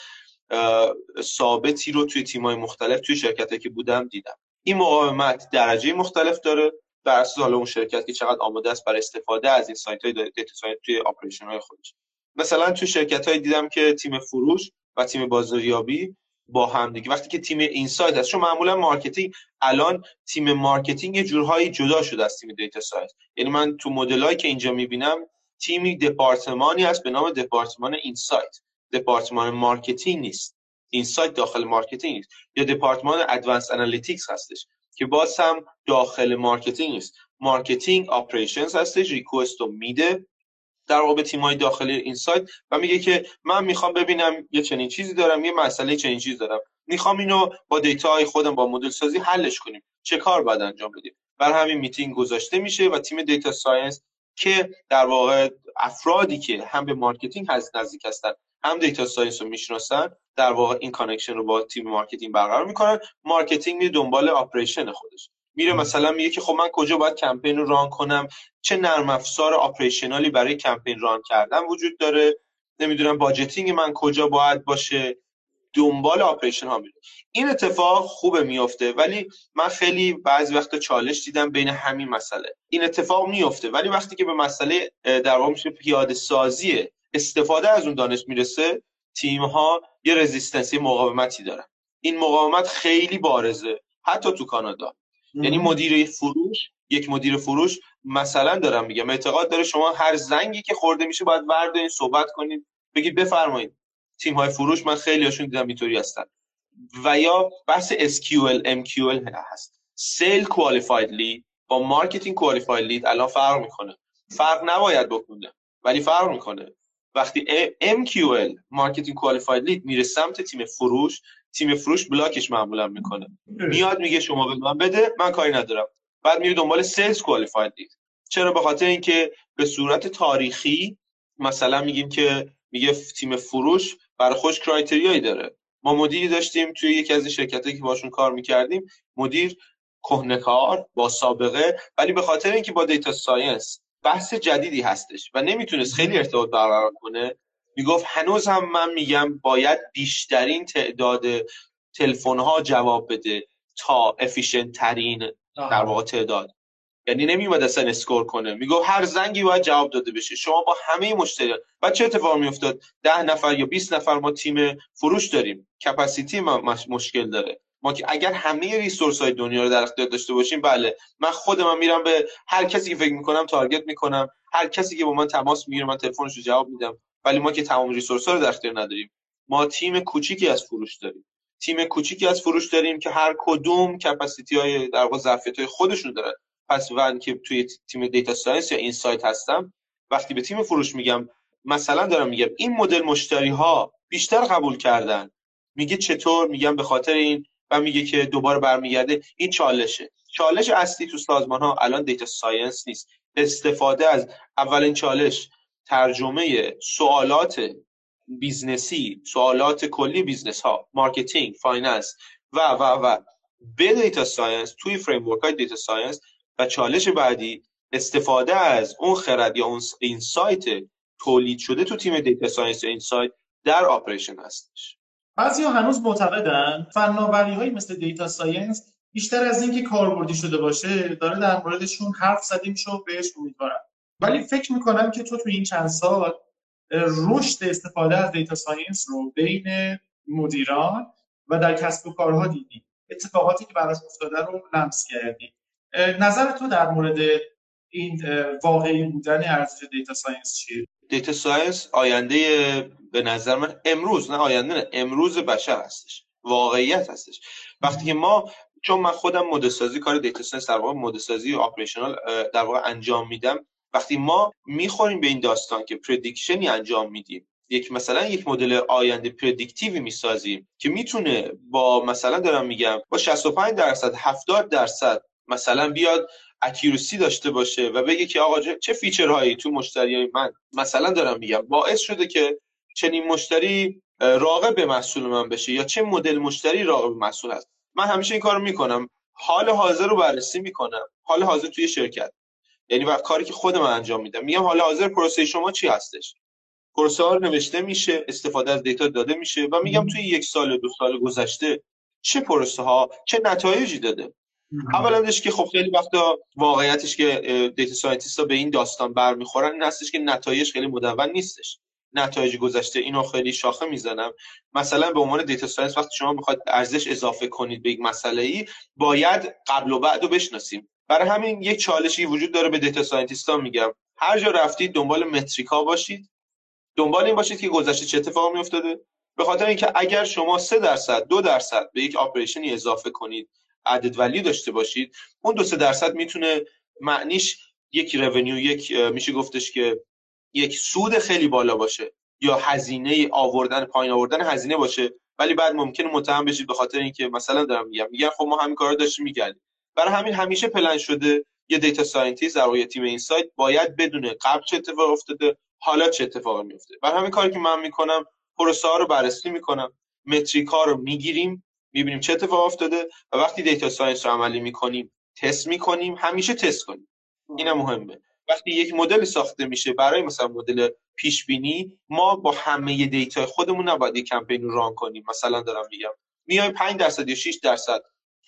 ثابتی رو توی تیم های مختلف توی شرکت که بودم دیدم. این مقاومت درجه مختلف داره بر اساس حالا اون شرکت که چقدر آماده است برای استفاده از insight های data science توی operation های خودش. مثلا توی شرکت های دیدم که تیم فروش و تیم بازاریابی با هم دیگه. وقتی که تیم insight هست چون معمولا marketing الان تیم marketing یه جورهایی جدا شده از تیم data science. یعنی من تو مدلایی که اینجا می‌بینم تیمی دپارتمانی هست به نام دپارتمان insight. دپارتمان marketing نیست. insight داخل marketing نیست. یا دپارتمان advanced analytics هستش که باز هم داخل marketing نیست. marketing operations هستش request رو میده در واقع به های داخلی insight و میگه که من می‌خوام ببینم یه چنین چیزی دارم یه مسئله چنین چیزی دارم. می‌خوام اینو با های خودم با مدل سازی حلش کنیم. چه کار باید انجام بدیم؟ بر همین میتینگ گذاشته میشه و تیم data science که در واقع افرادی که هم به marketing هست نزدیک هستن هم data science رو می‌شناسن در واقع این connection رو با تیم marketing برقرار می‌کنن. marketing می دنبال operation خودش. میره مثلا میگه که خب من کجا باید کمپین رو run کنم؟ چه نرم افزار operational ی برای کمپین run کردن وجود داره؟ نمی‌دونم budgeting من کجا باید باشه؟ دنبال operation ها میره. این اتفاق خوبه میفته ولی من خیلی بعضی وقت چالش دیدم بین همین مسئله. این اتفاق میفته ولی وقتی که به مسئله در واقع میشه پیاده سازی استفاده از اون دانش می‌رسه تیم ها یه رزیستنسی مقاومتی دارن. این مقاومت خیلی بارزه حتی تو کانادا. یعنی مدیر فروش یک مدیر فروش مثلا دارم میگم اعتقاد داره شما هر زنگی که خورده میشه باید این صحبت کنید بگید بفرمایید. تیم های فروش من خیلی هاشون دیدم اینطوری هستن. و یا بحث SQL MQL هست. sales qualified lead با marketing qualified lead الان فرق می‌کنه. فرق نباید بکنه ولی فرق می‌کنه. وقتی MQL marketing qualified lead میره سمت تیم فروش تیم فروش block ش معمولا می‌کنه. میاد میگه شما به من بده من کاری ندارم. بعد میره دنبال sales qualified lead چرا؟ به خاطر اینکه به صورت تاریخی مثلا میگیم که میگه تیم فروش برای خودش criteria یی داره. ما مدیری داشتیم توی یکی از این شرکتایی که باشون کار می‌کردیم. مدیر کهنه کار با سابقه ولی به خاطر اینکه با data science بحث جدیدی هستش و نمی‌تونست خیلی ارتباط برقرار کنه می‌گفت هنوز هم من میگم باید بیشترین تعداد تلفن ها جواب بده تا efficient ترین در واقع تعداد. یعنی نمیومد اصلا score کنه. می‌گفت هر زنگی باید جواب داده بشه. شما با همه مشتری و چه اتفاق میافتاد؟ ده نفر یا 20 نفر ما تیم فروش داریم. capacity ما مشکل داره. ما که اگر همه resource های دنیا رو در اختیار داشته باشیم بله. من خودم میرم به هر کسی که فکر می‌کنم target می‌کنم. هر کسی که با من تماس می‌گیره من تلفنش رو جواب میدم. ولی ما که تمام resource ها رو در اختیار نداریم. ما تیم کوچیکی از فروش داریم. تیم کوچیکی از فروش داریم که هر کدوم capacity های در واقع ظرفیت های خودشون دارن. پس من که توی تیم data science یا insight هستم وقتی به تیم فروش میگم مثلا دارم میگم این مدل مشتری ها بیشتر قبول کردن. میگه چطور؟ میگم به خاطر این و میگه که دوباره برمیگرده. این چالشه. چالش اصلی تو سازمان ها الان data science نیست. استفاده از اولین چالش ترجمه سوالات business ی سوالات کلی business ها marketing finance و و و. به data science توی فریم های data science و چالش بعدی استفاده از اون خرد یا اون insight تولید شده تو تیم data science یا insight در operation هستش. بعضی ها هنوز معتقدن فناوری های مثل data science بیشتر از اینکه کاربردی شده باشه داره در موردشون حرف زده میشه و بهش امیدوارم. ولی فکر می‌کنم که تو تو این چند سال رشد استفاده از data science رو بین مدیران و در کسب و کارها دیدی اتفاقاتی که براش افتاده رو لمس کردی نظر تو در مورد این واقعی بودن ارزش data science چیه؟ data science آینده به نظر من امروز نه آینده نه امروز بشر هستش واقعیت هستش. وقتی که ما چون من خودم مدل کار data science در واقع مدل سازی operational در واقع انجام میدم. وقتی ما می‌خوریم به این داستان که prediction ی انجام میدیم یک مثلا یک مدل آینده predictive ی می‌سازیم که می‌تونه با مثلا دارم میگم با 65 درصد 70 درصد مثلا بیاد accuracy ای داشته باشه و بگه که آقا چه feature هایی تو مشتری من مثلا دارم میگم باعث شده که چنین مشتری راغب به محصول من بشه یا چه مدل مشتری راغب به محصول هست. من همیشه این کارو می‌کنم. حال حاضر رو بررسی می‌کنم. حال حاضر توی شرکت. یعنی وقت کاری که خود من انجام میدم. میگم حال حاضر پروسه شما چی هستش؟ پروسه ها نوشته میشه استفاده از data داده میشه و میگم توی یک سال دو سال گذشته چه پروسه ها چه نتایجی داده؟ اولندش که خب خیلی وقتا واقعیتش که data scientist ها به این داستان برمیخورن این هستش که نتایج خیلی مدون نیستش. نتایج گذشته اینو خیلی شاخه می‌زنم. مثلا به عنوان data science وقتی شما می‌خواد ارزش اضافه کنید به یک مسئله ای باید قبل و بعد رو بشناسیم. برای همین یک چالشی وجود داره به data scientist ها میگم. هر جا رفتید دنبال metric ا باشید. دنبال این باشید که گذشته چه اتفاقی میافتاده به خاطر اینکه اگر شما سه درصد دو درصد به یک operation ی اضافه کنید عدد ولی داشته باشید اون دو سه درصد می‌تونه معنیش یک revenue یک میشه گفتش که یک سود خیلی بالا باشه یا هزینه آوردن پایین آوردن هزینه باشه ولی بعد ممکنه متهم بشید به خاطر اینکه مثلا دارم میگم میگن خب ما همین کارو داشتیم می‌کردیم. برای همین همیشه پلن شده یه data scientist در واقع تیم insight باید بدونه قبل چه اتفاق افتاده حالا چه اتفاقی میفته برای همین کاری که من می‌کنم پروسه ها رو بررسی می‌کنم metric ها رو می‌گیریم می‌بینیم چه اتفاق افتاده و وقتی data science رو عملی می‌کنیم تست می‌کنیم همیشه تست کنیم. این مهمه. وقتی یک مدل ساخته میشه برای مثلا مدل پیش بینی ما با همه data خودمون نباید یک کمپین رو run کنیم. مثلا دارم میگم میایم 5 درصد یا 6 درصد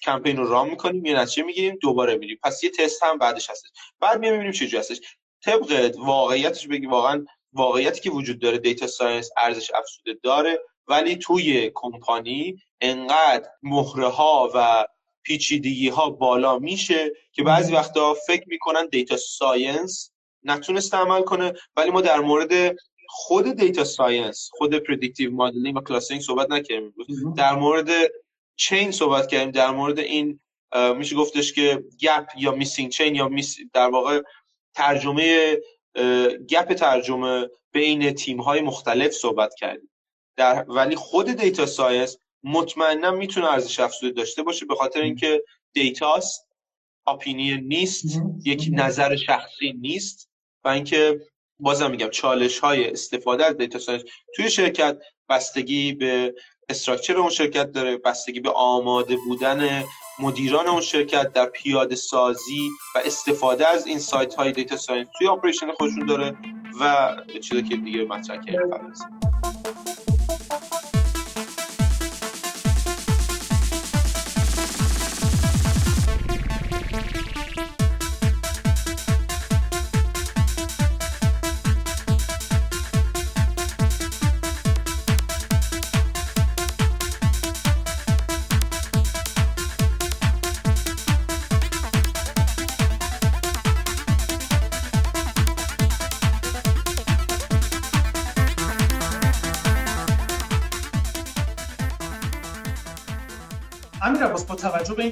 کمپین رو run می‌کنیم یه نتیجه می‌گیریم دوباره میریم. پس یه تست هم بعدش هستش. بعد میایم می‌بینیم چه هستش. طبق واقعیتش بگی واقعا واقعیتی که وجود داره data science ارزش افزوده داره. ولی توی کمپانی انقدر مهره ها و پیچیدگی ها بالا میشه که بعضی وقتا فکر می‌کنن data science نتونسته عمل کنه ولی ما در مورد خود data science خود predictive modeling و clustering صحبت نکردیم. در مورد chain صحبت کردیم در مورد این میشه گفتش که gap یا missing chain یا در واقع ترجمه gap ترجمه بین تیم های مختلف صحبت کردیم. در ولی خود data science مطمئنا می‌تونه ارزش افزوده داشته باشه به خاطر اینکه data ست opinion نیست یک نظر شخصی نیست و اینکه بازم میگم چالش های استفاده از data science توی شرکت بستگی به structure اون شرکت داره بستگی به آماده بودن مدیران اون شرکت در پیاده سازی و استفاده از insight های data science توی operation خودشون داره و چیزی که دیگه مطرح کردیم.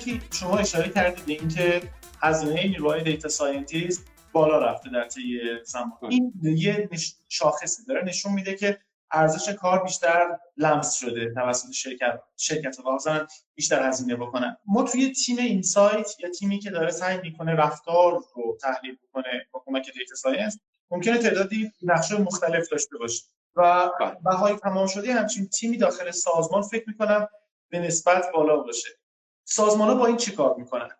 اینکه شما اشاره کردید به اینکه هزینه نیروهای data scientist بالا رفته در طی زمان. این یه شاخصی داره نشون میده که ارزش کار بیشتر لمس شده توسط شرکت شرکت ها. بیشتر هزینه بکنن. ما توی تیم insight یا تیمی که داره سعی می‌کنه رفتار رو تحلیل بکنه با کمک data science ممکنه تعدادی نقش مختلف داشته باشه. و بله. بهای تمام شده همچین تیمی داخل سازمان فکر می‌کنم به نسبت بالا باشه. سازمان ها با این چی کار می‌کنن؟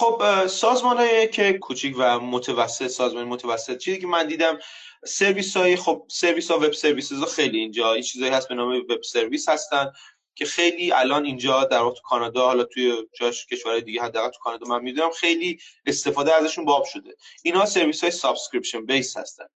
خب سازمان که کوچیک و متوسط سازمان متوسط چیزی که من دیدم سرویس های خب سرویس ها web service ها خیلی اینجا این چیزایی هست به نام web service هستن که خیلی الان اینجا در واقع تو کانادا حالا توی جاش کشورهای دیگه حداقل تو کانادا من می‌دونم خیلی استفاده ازشون باب شده. اینها سرویس های subscription base هستن.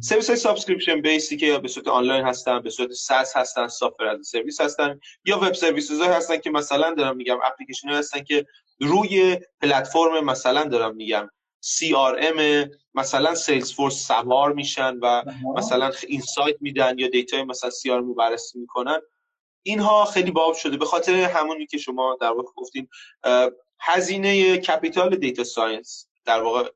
سرویس های subscription base ی که به صورت آنلاین هستن به صورت SaaS هستن software as a service هستن یا web service هستن که مثلا دارم میگم اپلیکیشن هستن که روی پلتفرم مثلا دارم میگم CRM مثلا Salesforce سوار میشن و مثلا insight میدن یا data مثلا CRM رو بررسی می‌کنن. اینها خیلی باب شده. به خاطر همونی که شما در واقع گفتین هزینه capital data science در واقع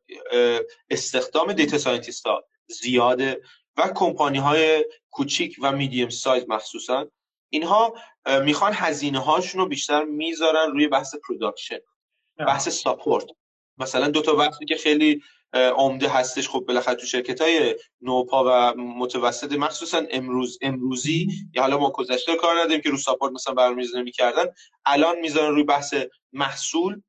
استخدام data scientist ها زیاده و کمپانی های کوچیک و medium size مخصوصا اینها می‌خوان هزینه هاشون رو بیشتر می‌ذارن روی بحث production بحث support مثلا دو تا وقتی که خیلی عمده هستش خب بالاخره تو شرکت های نوپا و متوسط مخصوصا امروز امروزی یا حالا ما گذشته کار نداریم که رو support مثلا برنامه‌ریزی می‌کردن الان می‌ذارن روی بحث محصول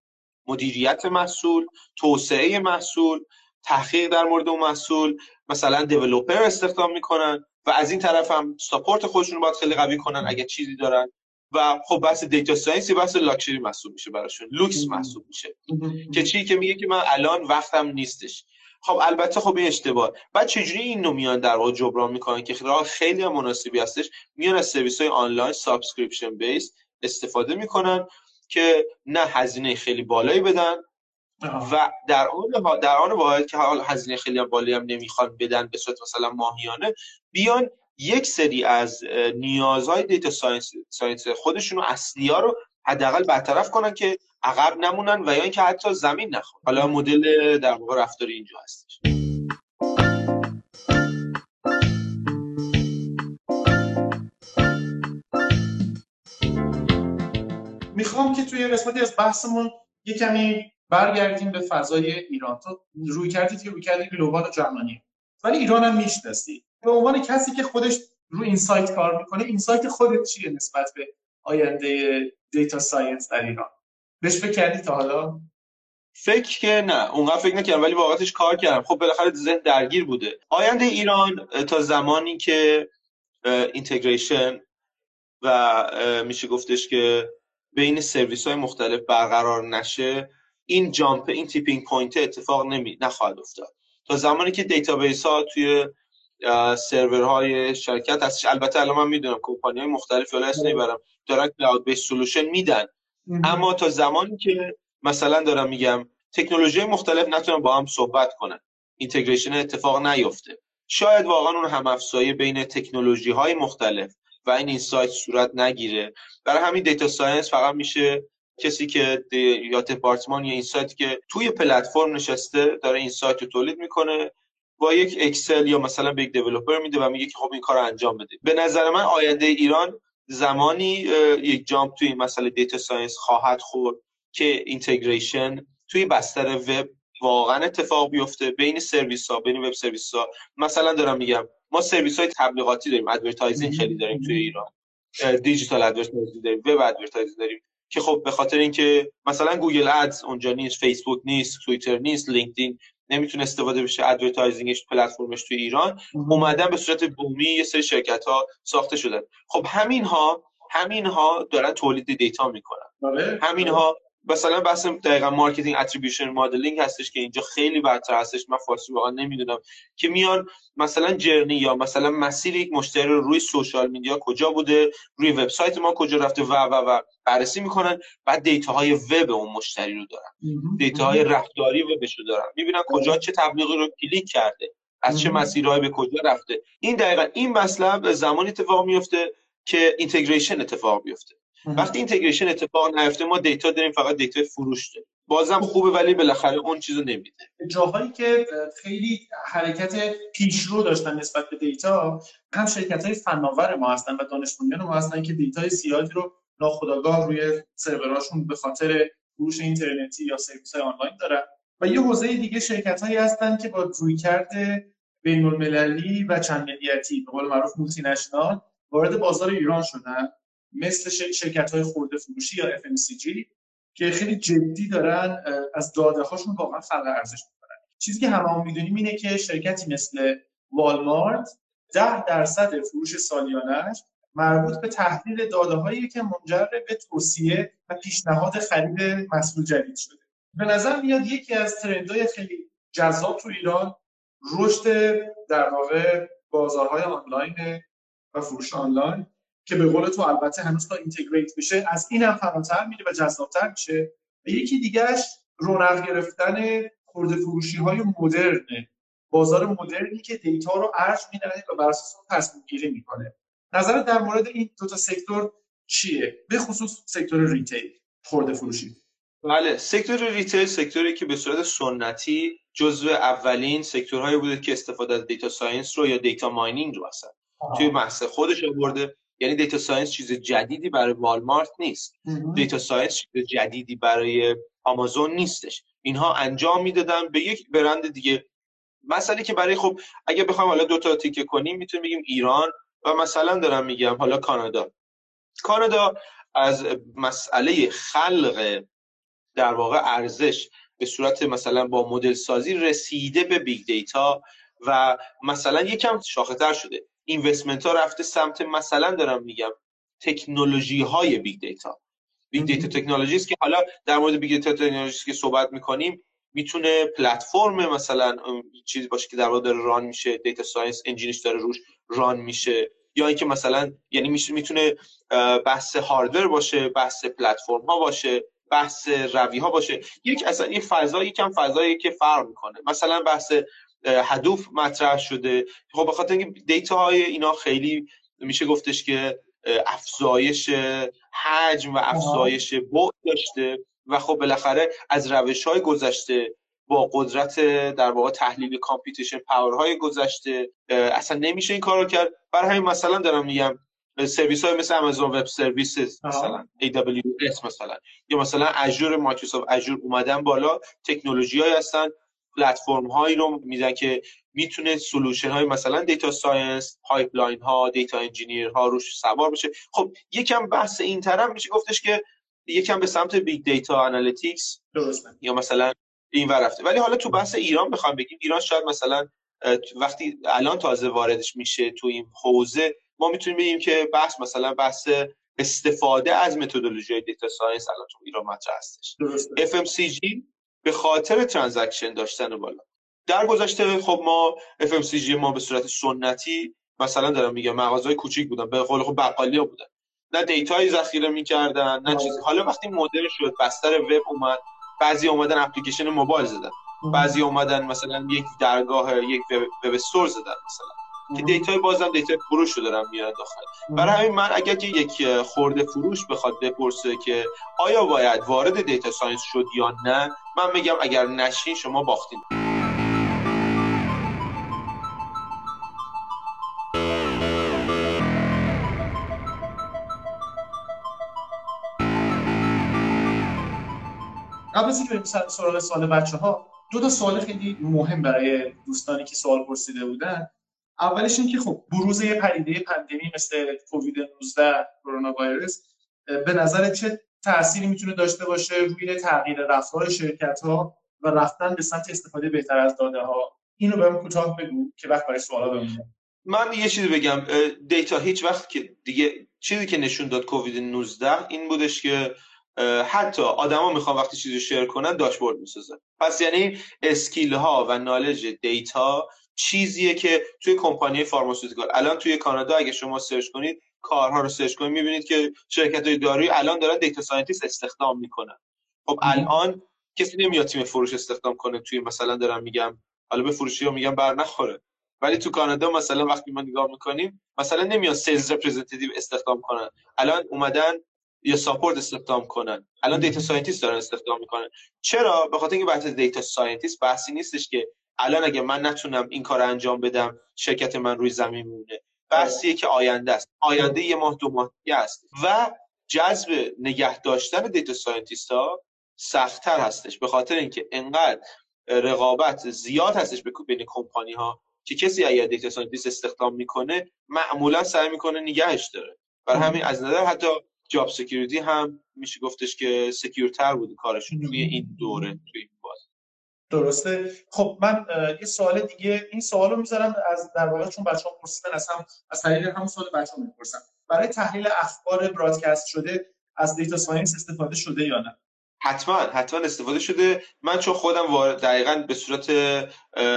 مدیریت محصول توسعه محصول تحقیق در مورد اون محصول مثلا developer استخدام می‌کنن و از این طرف هم support خودشون رو باید خیلی قوی کنن اگه چیزی دارن. و خب بحث data science بحث لاکچری محسوب میشه براشون لوکس محسوب میشه. که چی که میگه که من الان وقتم نیستش. خب البته خب این اشتباه. بعد چجوری اینو میان در واقع جبران می‌کنن که راه خیلی مناسبی هستش؟ میان از سرویس های آنلاین subscription base استفاده می‌کنن که نه هزینه خیلی بالایی بدن و در آن در آن واحد که حال هزینه خیلی بالایی هم نمی‌خوان بدن به صورت مثلا ماهیانه بیان یک سری از نیازهای data science, science خودشون و اصلی ها رو حداقل برطرف کنن که عقب نمونن و یا اینکه حتی زمین نخورن حالا مدل در واقع رفتاری اینجا هستش. می‌خوام که توی قسمتی از بحثمون یه کمی برگردیم به فضای ایران. تو رویکردت یک رویکردی global جهانی. ولی ایران هم می‌شناسی. به عنوان کسی که خودش رو insight کار می‌کنه insight خودت چیه نسبت به آینده data science در ایران؟ بهش فکر کردی تا حالا؟ فکر که نه. اونقدر فکر نکردم ولی واقعتش کار کردم. خب بالاخره ذهن درگیر بوده. آینده ایران تا زمانی که integration و میشه گفتش که بین سرویس های مختلف برقرار نشه این jump این tipping point اتفاق نمی نخواهد افتاد. تا زمانی که database ها توی سرورهای شرکت هستش. البته الان من می‌دونم کمپانی های مختلف ولی اسم نمی‌برم دارن cloud base solution میدن. اما تا زمانی که مثلا دارم میگم تکنولوژی مختلف نتونن با هم صحبت کنن. integration اتفاق نیفته. شاید واقعا اون هم افزایی بین تکنولوژی های مختلف و این insight صورت نگیره. برای همین data science فقط میشه کسی که یا دپارتمان یا insight که توی پلتفرم نشسته داره insight رو تولید می‌کنه با یک اکسل یا مثلا به یک developer میده و میگه که خب این کار رو انجام بده. به نظر من آینده ایران زمانی یک jump توی این مسئله data science خواهد خورد که integration توی بستر وب واقعا اتفاق بیفته بین سرویس ها بین web service ها مثلا دارم میگم ما سرویس های تبلیغاتی داریم advertising خیلی داریم توی ایران. digital advertising داریم web advertising داریم. که خب به خاطر اینکه مثلا Google Ads اونجا نیست فیسبوک نیست توییتر نیست لینکدین نمی‌تونه استفاده بشه advertising ش platform ش توی ایران اومدن به صورت بومی یه سری شرکت ها ساخته شدن. خب همین ها همین ها دارن تولید data می‌کنن. بله. همین ها مثلا بحث دقیقا marketing attribution modeling هستش که اینجا خیلی برتر هستش. من فارسی واقعا نمی‌دونم. که میان مثلا journey یا مثلا مسیر یک مشتری رو روی social media کجا بوده روی وبسایت ما کجا رفته و و و بررسی می‌کنن. بعد data های وب اون مشتری رو دارن. data های رفتاری وبش رو دارن. می‌بینن کجا چه تبلیغی رو کلیک کرده از چه مسیرهایی به کجا رفته. این دقیقا این مطلب زمانی اتفاق میفته که integration اتفاق بیفته وقتی integration اتفاق نیفته ما data داریم فقط data فروش داریم. بازم خوبه ولی بالاخره اون چیزو نمیده. جاهایی که خیلی حرکت پیشرو داشتن نسبت به data هم شرکت های فناور ما هستن و دانش‌بنیان ما هستن که data ی زیادی رو ناخودآگاه روی سروراشون به خاطر فروش اینترنتی یا سرویس های آنلاین دارن. و یه حوزه دیگه شرکت هایی هستن که با رویکرد بین المللی و چند ملیتی به قول معروف مولتی نشنال وارد بازار ایران شدن. مثل شرکت های خورده فروشی یا FMCG که خیلی جدی دارن از داده هاشون واقعا خلق ارزش می‌کنن. چیزی که همه هم می‌دونیم اینه که شرکتی مثل والمارت ده درصد فروش سالیانش مربوط به تحلیل داده هایی که منجر به توصیه و پیشنهاد خرید محصول جدید شده. به نظر میاد یکی از trend های خیلی جذاب تو ایران رشد در واقع بازارهای آنلاین و فروش آنلاین. که به قول تو البته هنوز تا integrate بشه از این هم فراتر میره و جذابتر میشه. و یکی دیگهش رونق گرفتن خرده فروشی های مدرنه بازار مدرنی که data رو ارج می‌نهه و بر اساس اون تصمیم گیری می‌کنه. نظرت در مورد این دو تا sector چیه؟ به خصوص sector retail خرده فروشی. بله sector retail sector ی که به صورت سنتی جزو اولین sector هایی بوده که استفاده از data science رو یا data mining رو هستن توی بحث خودش آورده. یعنی data science چیز جدیدی برای والمارت نیست. data science چیز جدیدی برای آمازون نیستش. اینها انجام می‌دادن به یک برند دیگه. مسئله که برای خب اگه بخوایم حالا دو تا تیکه کنیم می‌تونیم بگیم ایران و مثلا دارم میگم حالا کانادا. کانادا از مسئله خلق در واقع ارزش به صورت مثلا با مدل سازی رسیده به big data و مثلا یکم شاخه تر شده. investment ها رفته سمت مثلا دارم میگم تکنولوژی های big data big data تکنولوژی است که حالا در مورد big data تکنولوژی که صحبت می‌کنیم می‌تونه پلتفرم مثلا چیزی باشه که در واقع داره run میشه data science engine ش داره روش run میشه یا اینکه مثلا یعنی می‌تونه بحث hardware باشه بحث پلتفرم ها باشه بحث روی ها باشه. یک اصلا این فضا یکم فضایی که فرق می‌کنه. مثلا بحث Hadoop مطرح شده. خب به خاطر اینکه data های اینا خیلی میشه گفتش که افزایش حجم و افزایش بعد داشته و خب بالاخره از روش های گذشته با قدرت در واقع تحلیل computation power های گذشته اصلا نمیشه این کارو کرد. برای همین مثلا دارم میگم سرویس های مثل Amazon Web Service مثلا AWS مثلا یا مثلا Azure Microsoft Azure اومدن بالا تکنولوژی هستن پلتفرم هایی رو میدن که می‌تونه solution های مثلا data science pipeline ها data engineer ها روش سوار بشه. خب یکم بحث این طرف میشه گفتش که یکم به سمت big data analytics یا مثلا این ور رفته. ولی حالا تو بحث ایران بخوام بگیم ایران شاید مثلا وقتی الان تازه واردش میشه تو این حوزه ما می‌تونیم بگیم که بحث مثلا بحث استفاده از methodology data science الان تو ایران مطرح هستش. FMCG به خاطر transaction داشتن بالا. در گذشته خب ما FMCG ما به صورت سنتی مثلا دارم میگم مغازهای کوچیک بودن به قول خب بقالی بودن. نه دیتایی ذخیره می‌کردن نه چیزی حالا وقتی مدرن شد بستر وب اومد بعضی اومدن اپلیکیشن موبایل زدن. بعضی اومدن مثلا یک درگاه یک web store زدن مثلا. که data ی بازم data ی فروش رو دارم میاد داخل. برای همین من اگر که یک خورده فروش بخواد بپرسه که آیا باید وارد data science شد یا نه من میگم اگر نشین شما باختین. قبل از اینکه بریم سراغ سوال بچه ها دو تا سوال خیلی مهم برای دوستانی که سوال پرسیده بودن. اولش این که خب بروز یه پدیده پندمی مثل کووید 19 کرونا ویروس به نظر چه تأثیری می‌تونه داشته باشه روی تغییر رفتار شرکت ها و رفتن به سمت استفاده بهتر از داده ها اینو بهم کوتاه بگو که وقت برای سوالا بمونه. من یه چیزی بگم دیتا هیچ وقت که دیگه چیزی که نشون داد کووید 19 این بودش که حتی آدما می‌خوان وقتی چیزی share کنن داشبورد می‌سازن. پس یعنی skill ها و knowledge data چیزیه که توی کمپانی pharmaceutical. الان توی کانادا اگه شما سرچ کنید کارها رو سرچ کنید می‌بینید که شرکت های دارویی الان دارن data scientist استخدام می‌کنن. خب الان کسی نمیاد تیم فروش استخدام کنه توی مثلا دارم میگم حالا به فروشی ها میگم بر نخوره. ولی تو کانادا مثلا وقتی ما نگاه می‌کنیم مثلا نمیاد sales representative استخدام کنن. الان اومدن یا support استخدام کنن. الان data scientist دارن استخدام می‌کنن. چرا؟ به خاطر اینکه بحث data scientist بحثی نیستش که الان اگه من نتونم این کار انجام بدم شرکت من روی زمین میمونه. بحثیه که آینده است. آینده یه ماه دو ماه است و جذب نگه داشتن data scientist ها سختتر هستش. به خاطر اینکه انقدر رقابت زیاد هستش بین کمپانی ها که کسی اگر data scientist استخدام می‌کنه معمولا سعی می‌کنه نگهش داره. برای همین از نظر حتی job security هم میشه گفتش که secure تر بود کارشون توی این دوره توی درسته؟ خب من یه سوال دیگه این سوالو می‌ذارم از در واقع چون بچه‌ها پرسیدن از هم از طریق هم سوال بچه‌ها می‌پرسن. برای تحلیل اخبار broadcast شده از data science استفاده شده یا نه؟ حتما حتما استفاده شده. من چون خودم وارد دقیقا به صورت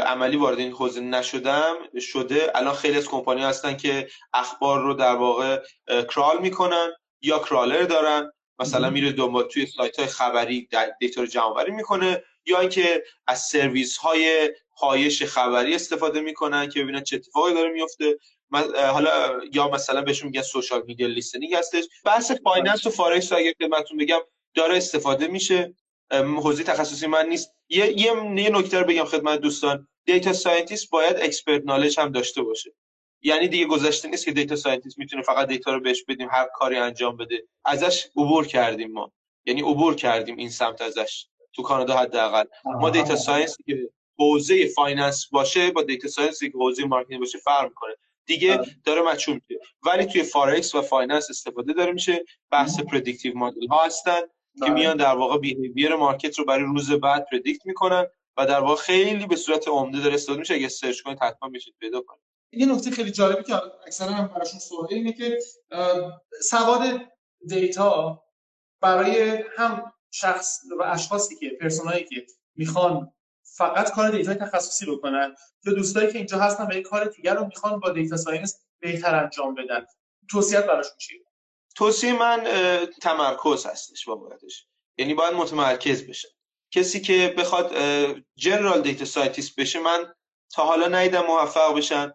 عملی وارد این حوزه نشدم شده. الان خیلی از کمپانی هستن که اخبار رو در واقع crawl می‌کنن یا crawler دارن. مثلا میره دنبال توی سایت های خبری data رو جمع می‌کنه. یا اینکه از سرویس های پایش خبری استفاده می‌کنن که ببینن چه اتفاقی داره میفته حالا یا مثلا بهشون میگن social media listening هستش. بحث finance و فارکس اگه خدمتتون بگم داره استفاده میشه. حوزه تخصصی من نیست. یه یه نکته رو بگم خدمت دوستان. data scientist باید expert knowledge هم داشته باشه. یعنی دیگه گذشته نیست که data scientist می‌تونه فقط data رو بهش بدیم هر کاری انجام بده. ازش عبور کردیم ما. یعنی عبور کردیم این سمت ازش. تو کانادا حداقل. ما data science که حوزه finance باشه با data science که حوزه marketing باشه فرق می‌کنه. دیگه داره مچون میشه. ولی توی فارکس و finance استفاده داره میشه. بحث predictive model ها هستن که بله. میان در واقع behavior market رو برای روز بعد پردیکت می‌کنن و در واقع خیلی به صورت عمده داره استفاده میشه. اگه سرچ کنید حتما میشید پیدا کنید. یه نکته خیلی جالبی که اکثرا هم براشون سواله اینه که سواد data برای هم شخص و اشخاصی که persona یی که می‌خوان فقط کار data تخصصی رو کنن یا دوستایی که اینجا هستن یه کار دیگر رو می‌خوان با data science بهتر انجام بدن. توصیه‌ت براشون چیه؟ توصیه من تمرکز هستش واقعیتش یعنی باید متمرکز بشه. کسی که بخواد general data scientist بشه من تا حالا ندیدم موفق بشن.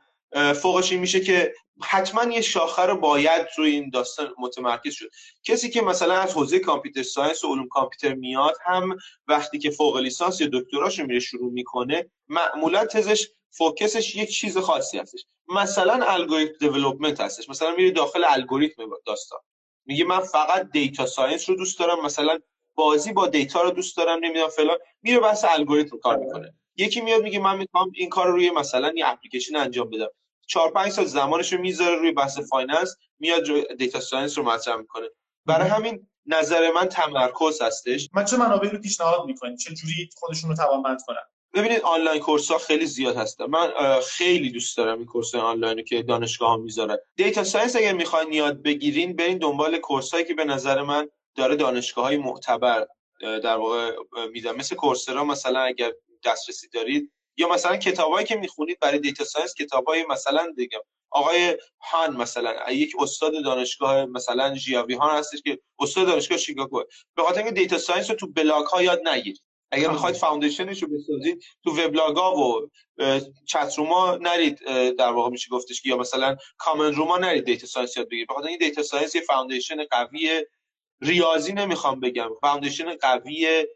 فوقش میشه که حتما یه شاخه رو باید روی این داستان متمرکز شد. کسی که مثلا از حوزه computer science و علوم کامپیوتر میاد هم وقتی که فوق لیسانس یا دکتراش رو میره شروع می‌کنه معمولا تزش focus ش یک چیز خاصی هستش. مثلا algorithm development هستش. مثلا میره داخل الگوریتم داستان. میگه من فقط data science رو دوست دارم مثلا بازی با data رو دوست دارم نمی‌دونم فلان. میره بحث الگوریتم کار می‌کنه. یکی میاد میگه من می‌خوام این کار رو روی مثلا یه اپلیکیشن انجام بدم. چهار پنج سال زمانش رو می‌ذاره روی بحث finance میاد data science رو مطرح می‌کنه. برای همین نظر من تمرکز هستش. من چه منابعی رو پیشنهاد می‌کنید چه جوری خودشون رو توانمند کنن؟ ببینید online course ها خیلی زیاد هستن. من خیلی دوست دارم این course online رو که دانشگاه ها می‌ذارن. data science اگر می‌خواین یاد بگیرین برین دنبال course هایی که به نظر من داره دانشگاه های معتبر در واقع میدن. مثل کورسرا مثلا اگر دسترسی دارید یا مثلا کتابایی که می‌خونید برای data science کتابای مثلا دیگه. آقای هان مثلا یک استاد دانشگاه مثلا جیاوی هان هستش که استاد دانشگاه شیکاگو به خاطر اینکه data science رو تو بلاگ ها یاد نگیرید. اگر می‌خواید foundation ش رو بسازید تو وبلاگ ها و chat room ا نرید در واقع میشه گفتش که یا مثلا common room ا نرید data science یاد بگیرید. بخاطر اینکه data science یه foundation قوی ریاضی نمی‌خوام بگم. foundation قوی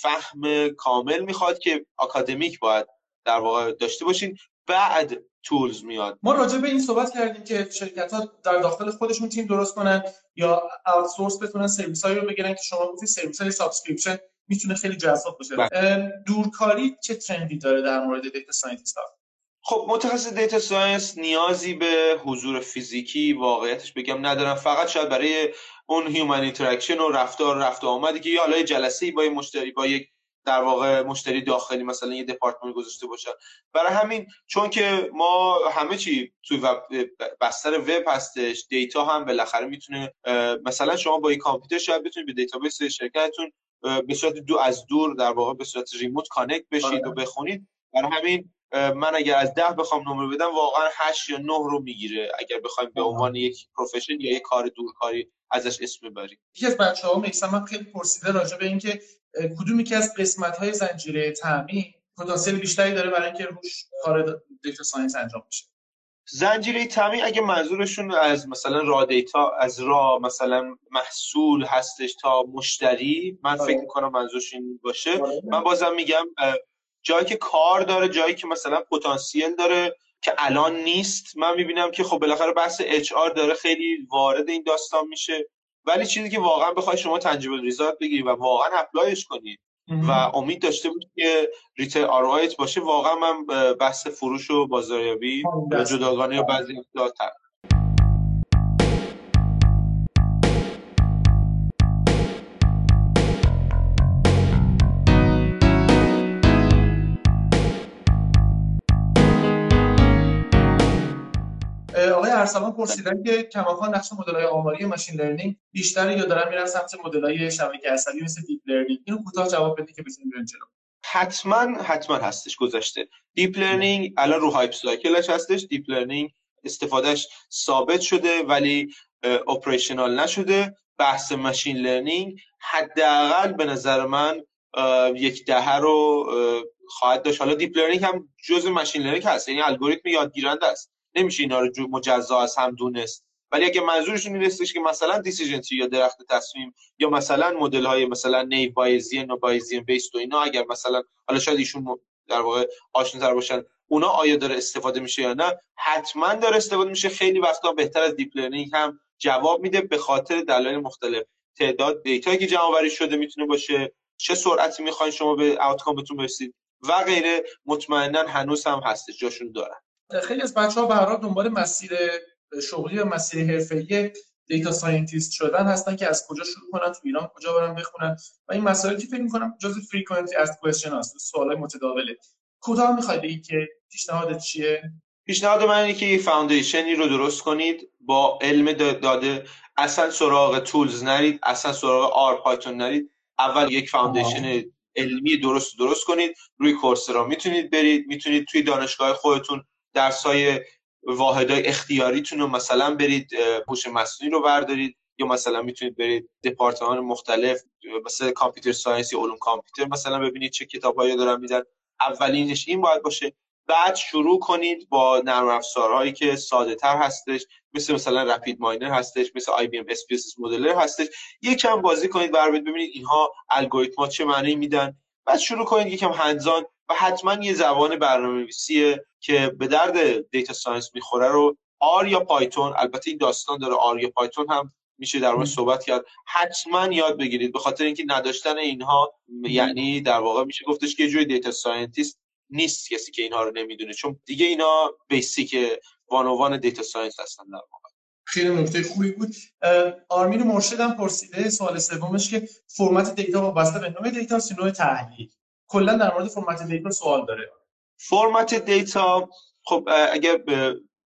فهم کامل می‌خواد که اکادمیک باید در واقع داشته باشین. بعد tools میاد. ما راجع به این صحبت کردیم که شرکت ها در داخل خودشون تیم درست کنن یا outsource بتونن سرویس هایی رو بگیرن که شما گفتید سرویس های subscription می‌تونه خیلی جذاب باشه. بله. دورکاری چه trend ی داره در مورد data scientist خب متخصص data science نیازی به حضور فیزیکی واقعیتش بگم ندارم. فقط شاید برای اون human interaction و رفتار رفت آمدی که یا حالا جلسه با مشتری با یک در واقع مشتری داخلی مثلا یه دپارتمان گذاشته باشن برای همین چون که ما همه چی توی بستر وب هستش data هم بالاخره می‌تونه مثلا شما با یک کامپیوتر شاید بتونید به database شرکتتون به صورت دو از دور در واقع به صورت remote connect بشید و آره. بخونید برای همین من اگر از ده بخوام نمره بدم واقعا هشت یا نه رو می‌گیره. اگر بخوایم به عنوان یک profession یا یک کار دورکاری ازش اسم ببریم. یکی از بچه ها من خیلی پرسیده راجع به اینکه کدوم یکی از قسمت های زنجیره تامین پتانسیل بیشتری داره برای اینکه روش کار data science انجام بشه؟ زنجیره تامین اگه منظورشون از مثلا raw data از raw مثلا محصول هستش تا مشتری من فکر آره. می‌کنم منظورش این باشه. آره. من بازم میگم جایی که کار داره جایی که مثلا پتانسیل داره که الان نیست. من می‌بینم که خب بالاخره بحث HR داره خیلی وارد این داستان میشه. ولی چیزی که واقعا بخوای شما تنجیبل ریزالت بگیری و واقعا اپلایش کنی و امید داشته بود که ریتر آر باشه واقعا من بحث فروش و بازاریابی جداگانه یا بعضی ارسلان پرسیدن که کماکان نقش های آماری machine learning بیشتری یا دارن میرن سمت های شبکه عصبی مثل deep learning؟ اینو کوتاه جواب بدید که بتونیم بریم جلو. حتما حتما هستش گذشته. deep learning الان رو hype cycle ش هستش. deep learning استفاده‌ش ثابت شده ولی operational نشده. بحث machine learning حداقل به نظر من یک دهه رو خواهد داشت. حالا deep learning هم جزء machine learning هست. یعنی الگوریتم یادگیرنده است. نمیشه اینا رو مجزا از هم دونست. ولی اگه منظورشون این که مثلا decision یا درخت تصمیم یا مثلا مدل های مثلا naive Bayesian و Bayesian base و اینا اگر مثلا حالا شاید ایشون در واقع آشناتر باشن اونا آیا داره استفاده میشه یا نه؟ حتما داره استفاده میشه. خیلی وقتا بهتر از deep learning هم جواب میده به خاطر دلایل مختلف. تعداد data یی که جمع آوری شده می‌تونه باشه. چه سرعتی می‌خواین شما به outcome تون برسید و غیره. مطمئنا هنوز هم هستش. جاشون دارن. خیلی از بچه ها به دنبال مسیر شغلی و مسیر حرفه‌ای data scientist شدن هستن که از کجا شروع کنن تو ایران کجا برن بخونن. و این مسائلی که فکر می‌کنم جزء frequently asked question هست. سوالای متداوله. کوتاه می‌خواید بگید که پیشنهادت چیه؟ پیشنهاد من اینه که یه foundation ی رو درست کنید. با علم داده. اصلا سراغ tools نرید. اصلا سراغ R Python نرید. اول یک foundation علمی درست درست کنید. روی Coursera می‌تونید برید. می‌تونید توی دانشگاه خودتون درسای واحدهای اختیاریتون رو مثلا برید هوش مصنوعی رو بردارید یا مثلا می‌تونید برید دپارتمان مختلف مثل computer science یا علوم کامپیوتر مثلا ببینید چه کتابایی دارن میدن. اولینش این باید باشه. بعد شروع کنید با نرم افزارهایی که ساده تر هستش مثل مثلا RapidMiner هستش مثل IBM SPSS Modeler هستش. یکم بازی کنید بر ببینید اینها الگوریتما چه معنی میدن. بعد شروع کنید یکم hands-on و حتما یه زبان برنامه‌نویسیه که به درد data science می‌خوره رو R یا Python البته این داستان داره R یا Python هم میشه در مورد صحبت کرد حتما یاد بگیرید به خاطر اینکه نداشتن اینها یعنی در واقع میشه گفتش که یه جوری data scientist نیست کسی که اینها رو نمی‌دونه چون دیگه اینا basic one one data science هستن در واقع. خیلی نکته خوبی بود. آرمین مرشدم پرسیده سوال سومش که فرمت data وابسته به نوع دیتا نوع تحلیل؟ کلا در مورد فرمت data سوال داره. فرمت data خب اگر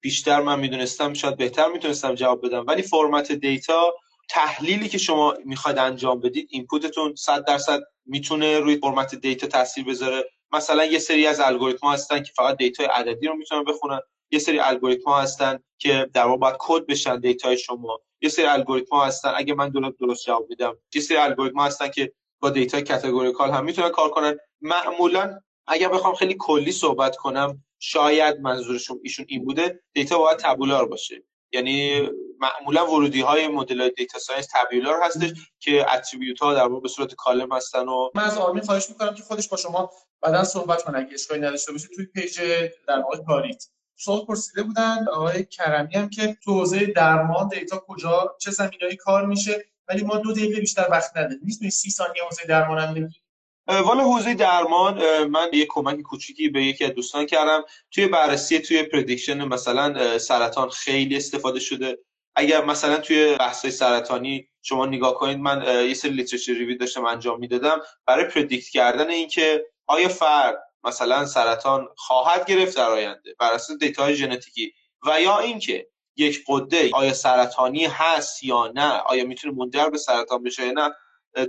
بیشتر من می‌دونستم شاید بهتر می‌تونستم جواب بدم. ولی فرمت data تحلیلی که شما می‌خواید انجام بدید input تون 100 درصد می‌تونه روی فرمت data تاثیر بذاره. مثلا یه سری از الگوریتم هستن که فقط data عددی رو می‌تونن بخونن. یه سری الگوریتم هستن که در واقع باید کد بشن data ی شما. یه سری الگوریتم هستن اگه من درست درست جواب میدم. یه سری الگوریتم هستن که با data categorical هم می‌تونن کار کنن معمولا اگر بخوام خیلی کلی صحبت کنم شاید منظورشون ایشون این بوده data باید tabular باشه. یعنی معمولا ورودی های مدل data science tabular هستش که attribute ها در به صورت column هستن و من از آرمین خواهش می‌کنم که خودش با شما بعدا صحبت کنه. اگه اشکالی نداشته باشه توی page در واقع کاریت سوال پرسیده بودن آقای کرمی هم که تو حوزه درمان data کجا چه زمینه‌ای کار میشه؟ ولی ما دو دقیقه بیشتر وقت نداریم. می‌تونی 30 ثانیه حوزه درمان هم بگی؟ والا حوزه درمان من یه کمک کوچیکی به یکی از دوستان کردم. توی بررسی توی prediction مثلا سرطان خیلی استفاده شده. اگر مثلا توی بحث سرطانی شما نگاه کنید من یه سری literature review داشتم انجام می‌دادم. برای predict کردن اینکه آیا فرد مثلا سرطان خواهد گرفت در آینده بر اساس data های ژنتیکی و یا اینکه یک غده آیا سرطانی هست یا نه؟ آیا می‌تونه منجر به سرطان بشه یا نه؟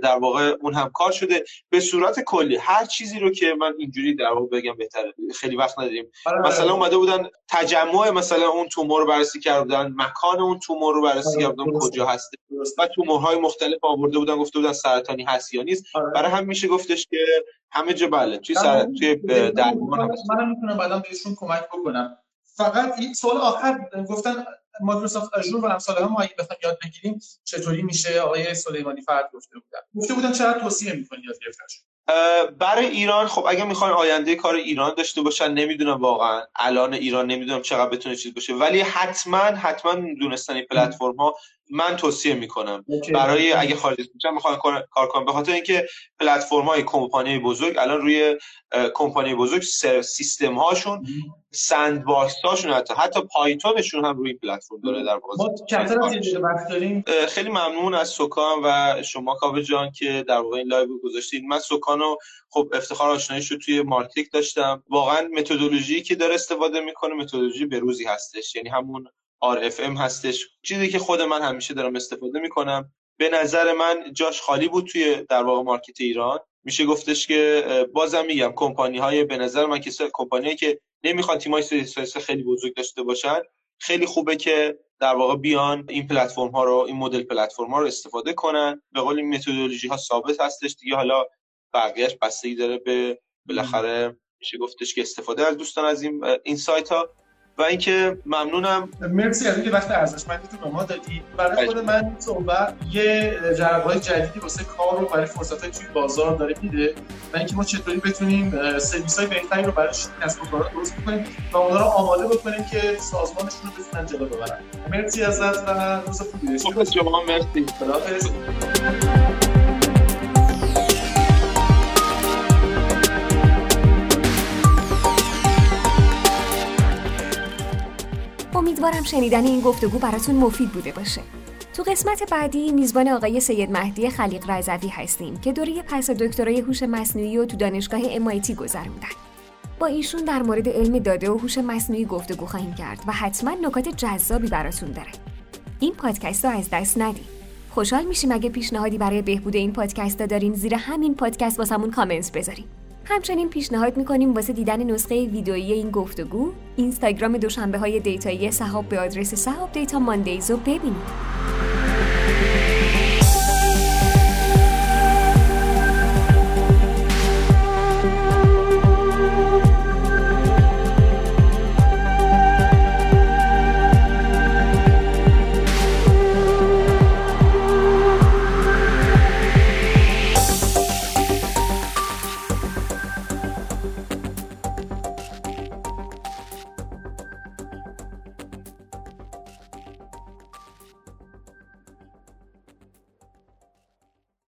در واقع اون هم کار شده. به صورت کلی هر چیزی رو که من اینجوری در واقع بگم بهتره. خیلی وقت نداریم. آره، آره. مثلا اومده بودن تجمع مثلا اون تومور رو بررسی کردن مکان اون تومور رو بررسی آره، کردن کجا هسته. و تومورهای مختلف آورده بودن. گفته بودن سرطانی هست یا نیست. برای هم میشه گفتش که همه جا بله. توی سر توی درمان من می‌تونم بعدا بهشون کمک بکنم. فقط این سوال آخر گفتن مایکروسافت آژور و امثال هم اگه بخوایم یاد بگیریم چطوری میشه؟ آقای سلیمانی فرد گفته بودن. گفته بودن چرا توصیه می‌کنید یاد گرفتنش برای ایران خب اگه می‌خواین آینده کار ایران داشته باشن نمی‌دونم واقعا الان ایران نمی‌دونم چقدر بتونه چیز باشه. ولی حتما حتما دونستن این پلتفرم ها من توصیه می‌کنم. برای اگه خارج میشن می‌خوان کار کنم به خاطر اینکه پلتفرم های کمپانی بزرگ الان روی کمپانی بزرگ سیستم هاشون سند باکس هاشون حتی حتی پایتونشون هم روی پلتفرم داره در واقع خیلی ممنون از سکان و شما کاوه جان که در واقع این لایو گذاشتید. من سکانو خب افتخار آشناییش رو توی مارکتیک داشتم. واقعا متدولوژی که داره استفاده می‌کنه متدولوژی بروزی هستش. یعنی همون RFM هستش. چیزی که خود من همیشه دارم استفاده می‌کنم. به نظر من جاش خالی بود توی در واقع market ایران. میشه گفتش که بازم میگم کمپانی های به نظر من که کمپانی که نمی‌خوان تیمای سیاسی خیلی بزرگ داشته باشن خیلی خوبه که در واقع بیان این پلتفرم ها رو این مدل پلتفرم ها رو استفاده کنن. به قول این متدولوژی ها ثابت هستش دیگه. حالا بقیهش بستگی داره به بالاخره میشه گفتش که استفاده از دوستان از این این سایت ها و اینکه ممنونم. مرسی از اینکه وقت ارزشمندی تو به ما دادی برای خود من صحبت یه جربه جدیدی واسه کار رو برای فرصت های توی بازار داره میده و اینکه ما چطوری بتونیم سرویس های بهتری رو برای کسب و کارها درست بکنیم و اونها رو آماده بکنیم که سازمانشون رو بتونن جلو ببرن. مرسی ازت و روز خوبی. داشته شما مرسی. امیدوارم شنیدن این گفتگو براتون مفید بوده باشه تو قسمت بعدی میزبان آقای سید مهدی خلیق رضوی هستیم که دوره پس دکترای هوش مصنوعی و تو دانشگاه MIT گذروندن. با ایشون در مورد علم داده و هوش مصنوعی گفتگو خواهیم کرد و حتما نکات جذابی براتون داره. این پادکست رو از دست ندید. خوشحال میشیم اگه پیشنهادی برای بهبود این پادکست دارین زیر همین پادکست واسمون کامنت بذارین. همچنین پیشنهاد می‌کنیم واسه دیدن نسخه ویدئویی این گفتگو اینستاگرام دوشنبه های دیتایی صحاب به آدرس صحاب Data Mondays رو ببینید.